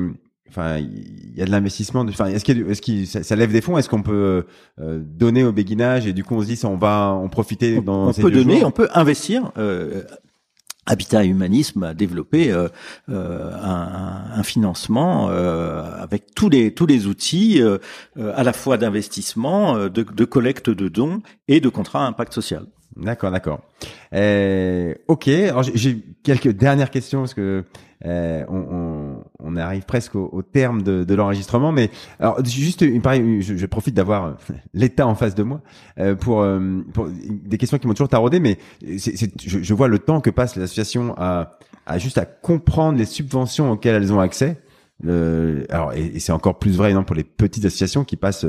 Enfin, il y a de l'investissement. Enfin, est-ce qu'il, est-ce qu'il, ça, lève des fonds? Est-ce qu'on peut euh, donner au béguinage et du coup on se dit, on va en profiter dans on ces peut donner, on peut investir. Euh, Habitat et Humanisme a développé euh, euh un, un, financement euh, avec tous les tous les outils euh, à la fois d'investissement, de, de, collecte de dons et de contrats à impact social. D'accord, d'accord. ok, alors j'ai quelques dernières questions parce que euh, on, on, arrive presque au, terme de, de l'enregistrement, mais alors juste pareil, je, je profite d'avoir <laughs> l'État en face de moi euh, pour, euh, pour, des questions qui m'ont toujours taraudé, mais c'est, je, je, vois le temps que passe l'association à, à juste à comprendre les subventions auxquelles elles ont accès. Le, alors et, c'est encore plus vrai non, pour les petites associations qui passent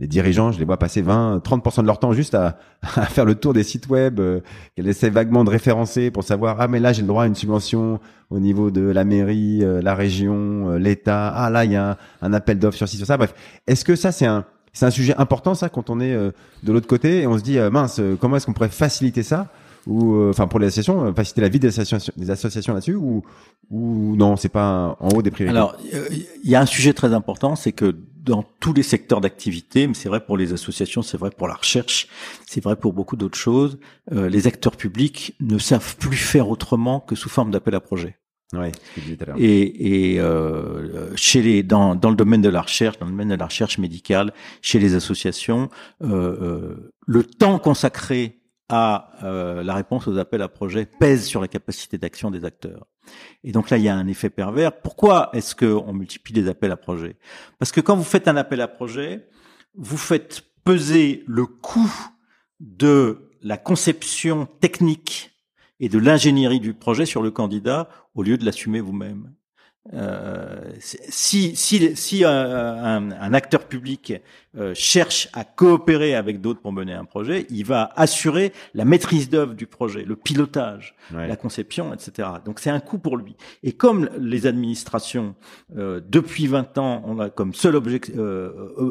les dirigeants, je les vois passer 20, 30% de leur temps juste à, à faire le tour des sites web, euh, qu'elles essaient vaguement de référencer pour savoir ah mais là j'ai le droit à une subvention au niveau de la mairie, euh, la région, euh, l'État. Ah là il y a un, appel d'offres sur ci sur ça. Bref, est-ce que ça c'est un c'est un sujet important ça quand on est de l'autre côté et on se dit mince comment est-ce qu'on pourrait faciliter ça ou enfin pour les associations faciliter la vie des associations, des associations là-dessus ou ou non c'est pas en haut des priorités? Alors il y a un sujet très important c'est que dans tous les secteurs d'activité, mais c'est vrai pour les associations, c'est vrai pour la recherche, c'est vrai pour beaucoup d'autres choses. Euh, les acteurs publics ne savent plus faire autrement que sous forme d'appel à projet. Oui, et, et euh, chez les dans, dans le domaine de la recherche, dans le domaine de la recherche médicale, chez les associations, euh, euh le temps consacré à euh, la réponse aux appels à projets pèse sur la capacité d'action des acteurs. Et donc là, il y a un effet pervers. Pourquoi est-ce qu'on multiplie les appels à projets? Parce que quand vous faites un appel à projet, vous faites peser le coût de la conception technique et de l'ingénierie du projet sur le candidat au lieu de l'assumer vous-même. Euh, si si, si un, un, acteur public euh, cherche à coopérer avec d'autres pour mener un projet, il va assurer la maîtrise d'œuvre du projet, le pilotage, la conception, etc. Donc c'est un coût pour lui. Et comme les administrations, euh, depuis 20 ans, on a comme seule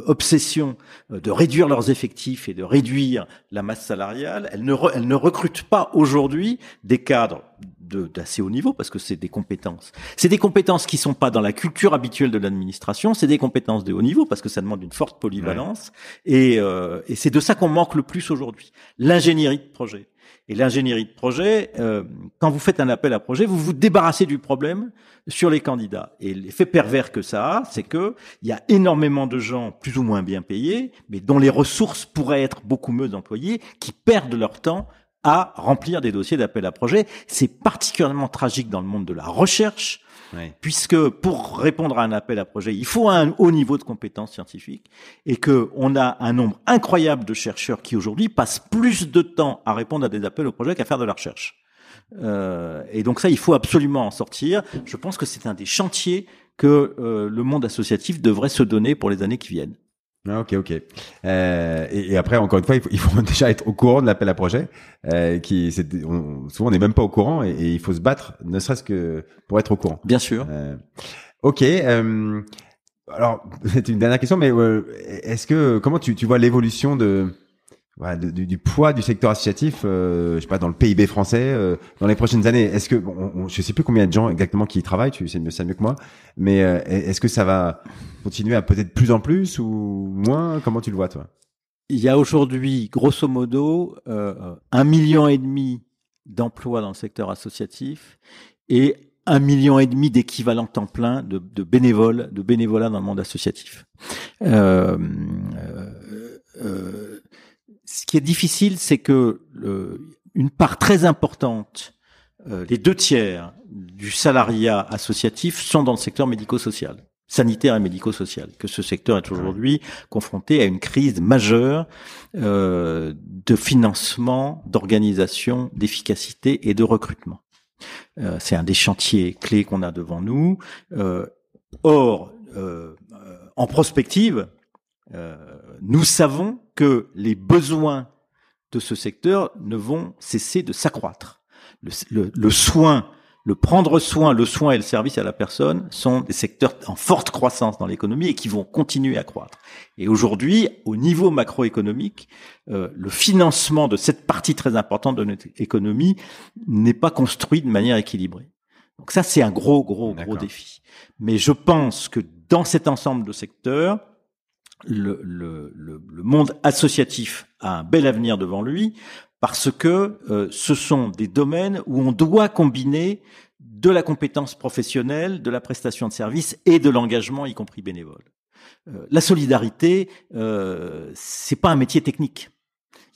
obsession de réduire leurs effectifs et de réduire la masse salariale, elles ne, elles ne recrutent pas aujourd'hui des cadres d'assez haut niveau parce que c'est des compétences. C'est des compétences qui sont pas dans la culture habituelle de l'administration, c'est des compétences de haut niveau parce que ça demande une forte polyvalence et, euh, et c'est de ça qu'on manque le plus aujourd'hui. L'ingénierie de projet. Et l'ingénierie de projet, euh, quand vous faites un appel à projet, vous vous débarrassez du problème sur les candidats. Et l'effet pervers que ça a, c'est que il y a énormément de gens plus ou moins bien payés, mais dont les ressources pourraient être beaucoup mieux employées, qui perdent leur temps à remplir des dossiers d'appel à projet. C'est particulièrement tragique dans le monde de la recherche, puisque pour répondre à un appel à projet, il faut un haut niveau de compétences scientifiques et que on a un nombre incroyable de chercheurs qui aujourd'hui passent plus de temps à répondre à des appels au projet qu'à faire de la recherche. Euh, et donc ça, il faut absolument en sortir. Je pense que c'est un des chantiers que euh, le monde associatif devrait se donner pour les années qui viennent. Ah, ok, ok. Euh, et, et, après, encore une fois, il faut, il faut <laughs> déjà être au courant de l'appel à projet. Euh, qui, c'est, on, souvent, on n'est même pas au courant et, et il faut se battre, ne serait-ce que pour être au courant. Bien sûr. Euh, ok. Euh, alors, <laughs> c'est une dernière question, mais euh, est-ce que comment tu, tu vois l'évolution de du, du, poids du secteur associatif, euh, je sais pas, dans le PIB français, euh, dans les prochaines années. Est-ce que, bon, on, je sais plus combien de gens exactement qui y travaillent, tu sais mieux ça mieux que moi, mais euh, est-ce que ça va continuer à peut-être plus en plus ou moins? Comment tu le vois, toi? Il y a aujourd'hui, grosso modo, euh, un million et demi d'emplois dans le secteur associatif et un million et demi d'équivalents temps plein de, de, bénévoles, de bénévolat dans le monde associatif. Euh, euh, ce qui est difficile, c'est que une part très importante, euh, les deux tiers du salariat associatif sont dans le secteur médico-social sanitaire et médico-social, que ce secteur est aujourd'hui confronté à une crise majeure euh, de financement, d'organisation, d'efficacité et de recrutement. Euh, c'est un des chantiers clés qu'on a devant nous. Euh, or, euh, en prospective, euh, nous savons que les besoins de ce secteur ne vont cesser de s'accroître. Le, le, le, soin, le prendre soin, le soin et le service à la personne sont des secteurs en forte croissance dans l'économie et qui vont continuer à croître. Et aujourd'hui, au niveau macroéconomique, euh, le financement de cette partie très importante de notre économie n'est pas construit de manière équilibrée. Donc ça, c'est un gros, gros, gros défi. Mais je pense que dans cet ensemble de secteurs, le, monde associatif a un bel avenir devant lui parce que euh, ce sont des domaines où on doit combiner de la compétence professionnelle, de la prestation de service et de l'engagement, y compris bénévole. Euh, la solidarité, euh, c'est pas un métier technique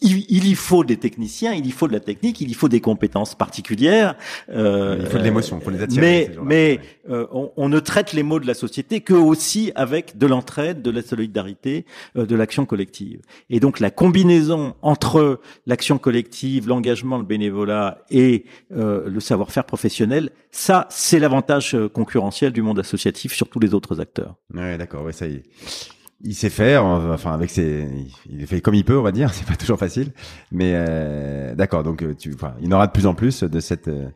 il, il, y faut des techniciens, il y faut de la technique, il y faut des compétences particulières. Euh, il faut de l'émotion, pour les attirer. Mais, mais euh, on, on, ne traite les mots de la société que aussi avec de l'entraide, de la solidarité, euh, de l'action collective. Et donc la combinaison entre l'action collective, l'engagement, le bénévolat et euh, le savoir-faire professionnel, ça, c'est l'avantage euh, concurrentiel du monde associatif sur tous les autres acteurs. Ouais, d'accord, ouais, ça y est il sait faire, enfin avec ses, il fait comme il peut, on va dire. <laughs> C'est pas toujours facile, mais euh, d'accord. Donc euh, tu, enfin, il en aura de plus en plus de cette. Euh,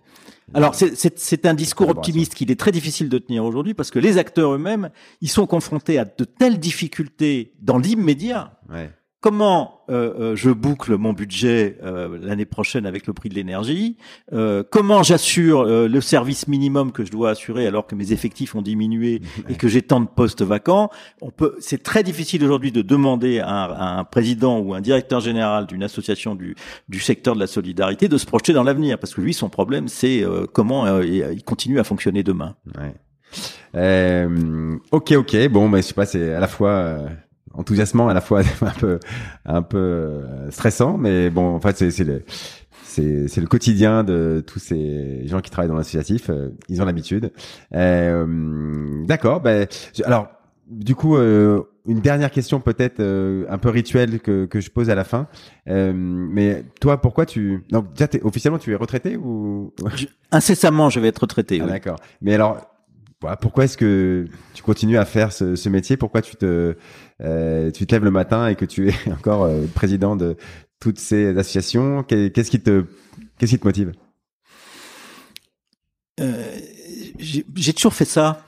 Alors c'est un discours optimiste qu'il est très difficile de tenir aujourd'hui parce que les acteurs eux-mêmes, ils sont confrontés à de telles difficultés dans l'immédiat. Ouais comment euh, euh, je boucle mon budget euh, l'année prochaine avec le prix de l'énergie, euh, comment j'assure euh, le service minimum que je dois assurer alors que mes effectifs ont diminué <laughs> et que j'ai tant de postes vacants. On peut, c'est très difficile aujourd'hui de demander à un, à un, président ou un directeur général d'une association du, du secteur de la solidarité de se projeter dans l'avenir parce que lui son problème c'est comment il continue à fonctionner demain. Ouais. ok, ok. Bon, mais je sais pas, c'est à la fois enthousiasmant à la fois <laughs> un peu un peu euh, stressant mais bon en fait c'est c'est le c'est c'est le quotidien de tous ces gens qui travaillent dans l'associatif euh, ils ont l'habitude. Euh, d'accord ben alors du coup euh, une dernière question peut-être un peu rituelle que que je pose à la fin. Mais toi pourquoi tu donc déjà officiellement tu es retraité ou? Incessamment je vais être retraité ah, oui. d'accord. Mais alors pourquoi est-ce que tu continues à faire ce, ce métier? Pourquoi tu te euh, tu te lèves le matin et que tu es <laughs> encore euh, président de toutes ces associations Qu'est-ce qui te motive? Euh, J'ai toujours fait ça.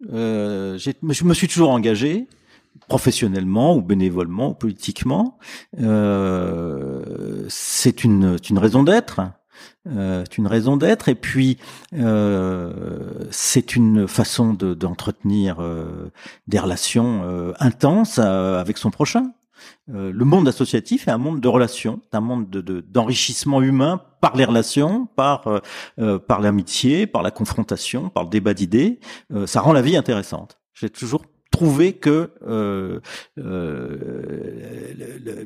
Je me suis toujours engagé professionnellement ou bénévolement ou politiquement. C'est une raison d'être. Euh, c'est une raison d'être, et puis euh, c'est une façon d'entretenir de, des relations intenses avec son prochain. le monde associatif est un monde de relations, un monde d'enrichissement de, humain par les relations, par par l'amitié, par la confrontation, par le débat d'idées. ça rend la vie intéressante. J'ai toujours trouver que euh, euh,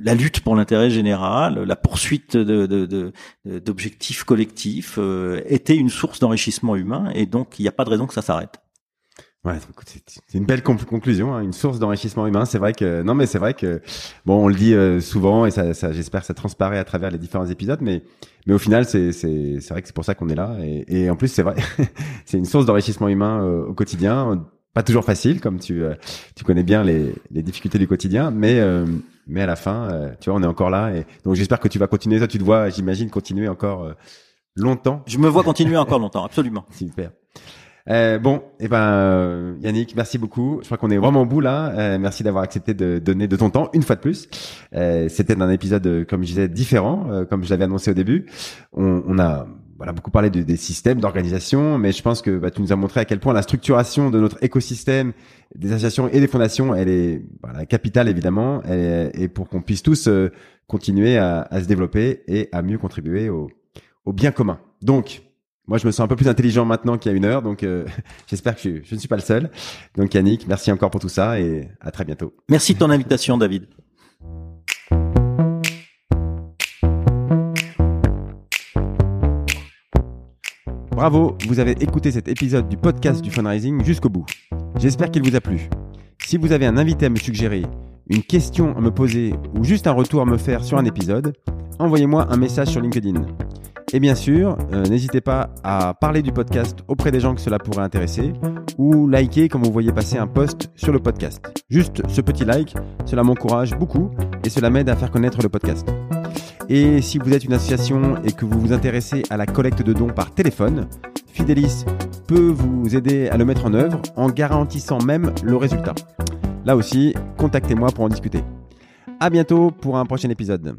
la lutte pour l'intérêt général, la poursuite d'objectifs collectifs euh, était une source d'enrichissement humain et donc il n'y a pas de raison que ça s'arrête. Ouais, c'est une belle conclusion, hein, une source d'enrichissement humain. C'est vrai que non, mais c'est vrai que bon, on le dit euh, souvent et ça, ça j'espère ça transparaît à travers les différents épisodes, mais mais au final, c'est c'est c'est vrai que c'est pour ça qu'on est là et, et en plus c'est vrai, <laughs> c'est une source d'enrichissement humain euh, au quotidien pas toujours facile, comme tu, euh, tu connais bien les, les difficultés du quotidien, mais, euh, mais à la fin, euh, tu vois, on est encore là. Et donc j'espère que tu vas continuer. Toi, tu te vois, j'imagine, continuer encore longtemps. Je me vois continuer encore longtemps, absolument. <laughs> Super. bon, et eh ben Yannick, merci beaucoup. Je crois qu'on est vraiment au bout là. merci d'avoir accepté de donner de ton temps une fois de plus. C'était un épisode, comme je disais, différent, comme je l'avais annoncé au début. On, on a voilà, beaucoup parlé de, des systèmes d'organisation, mais je pense que bah, tu nous as montré à quel point la structuration de notre écosystème, des associations et des fondations, elle est voilà, capitale évidemment, et pour qu'on puisse tous euh, continuer à, se développer et à mieux contribuer au, bien commun. Donc, moi, je me sens un peu plus intelligent maintenant qu'il y a une heure, donc euh, <laughs> j'espère que je ne suis pas le seul. Donc, Yannick, merci encore pour tout ça et à très bientôt. Merci de ton invitation, David. Bravo, vous avez écouté cet épisode du podcast du fundraising jusqu'au bout. J'espère qu'il vous a plu. Si vous avez un invité à me suggérer, une question à me poser ou juste un retour à me faire sur un épisode, envoyez-moi un message sur LinkedIn. Et bien sûr, euh, n'hésitez pas à parler du podcast auprès des gens que cela pourrait intéresser ou liker quand vous voyez passer un post sur le podcast. Juste ce petit like, cela m'encourage beaucoup et cela m'aide à faire connaître le podcast. Et si vous êtes une association et que vous vous intéressez à la collecte de dons par téléphone, Fidelis peut vous aider à le mettre en œuvre en garantissant même le résultat. Là aussi, contactez-moi pour en discuter. À bientôt pour un prochain épisode.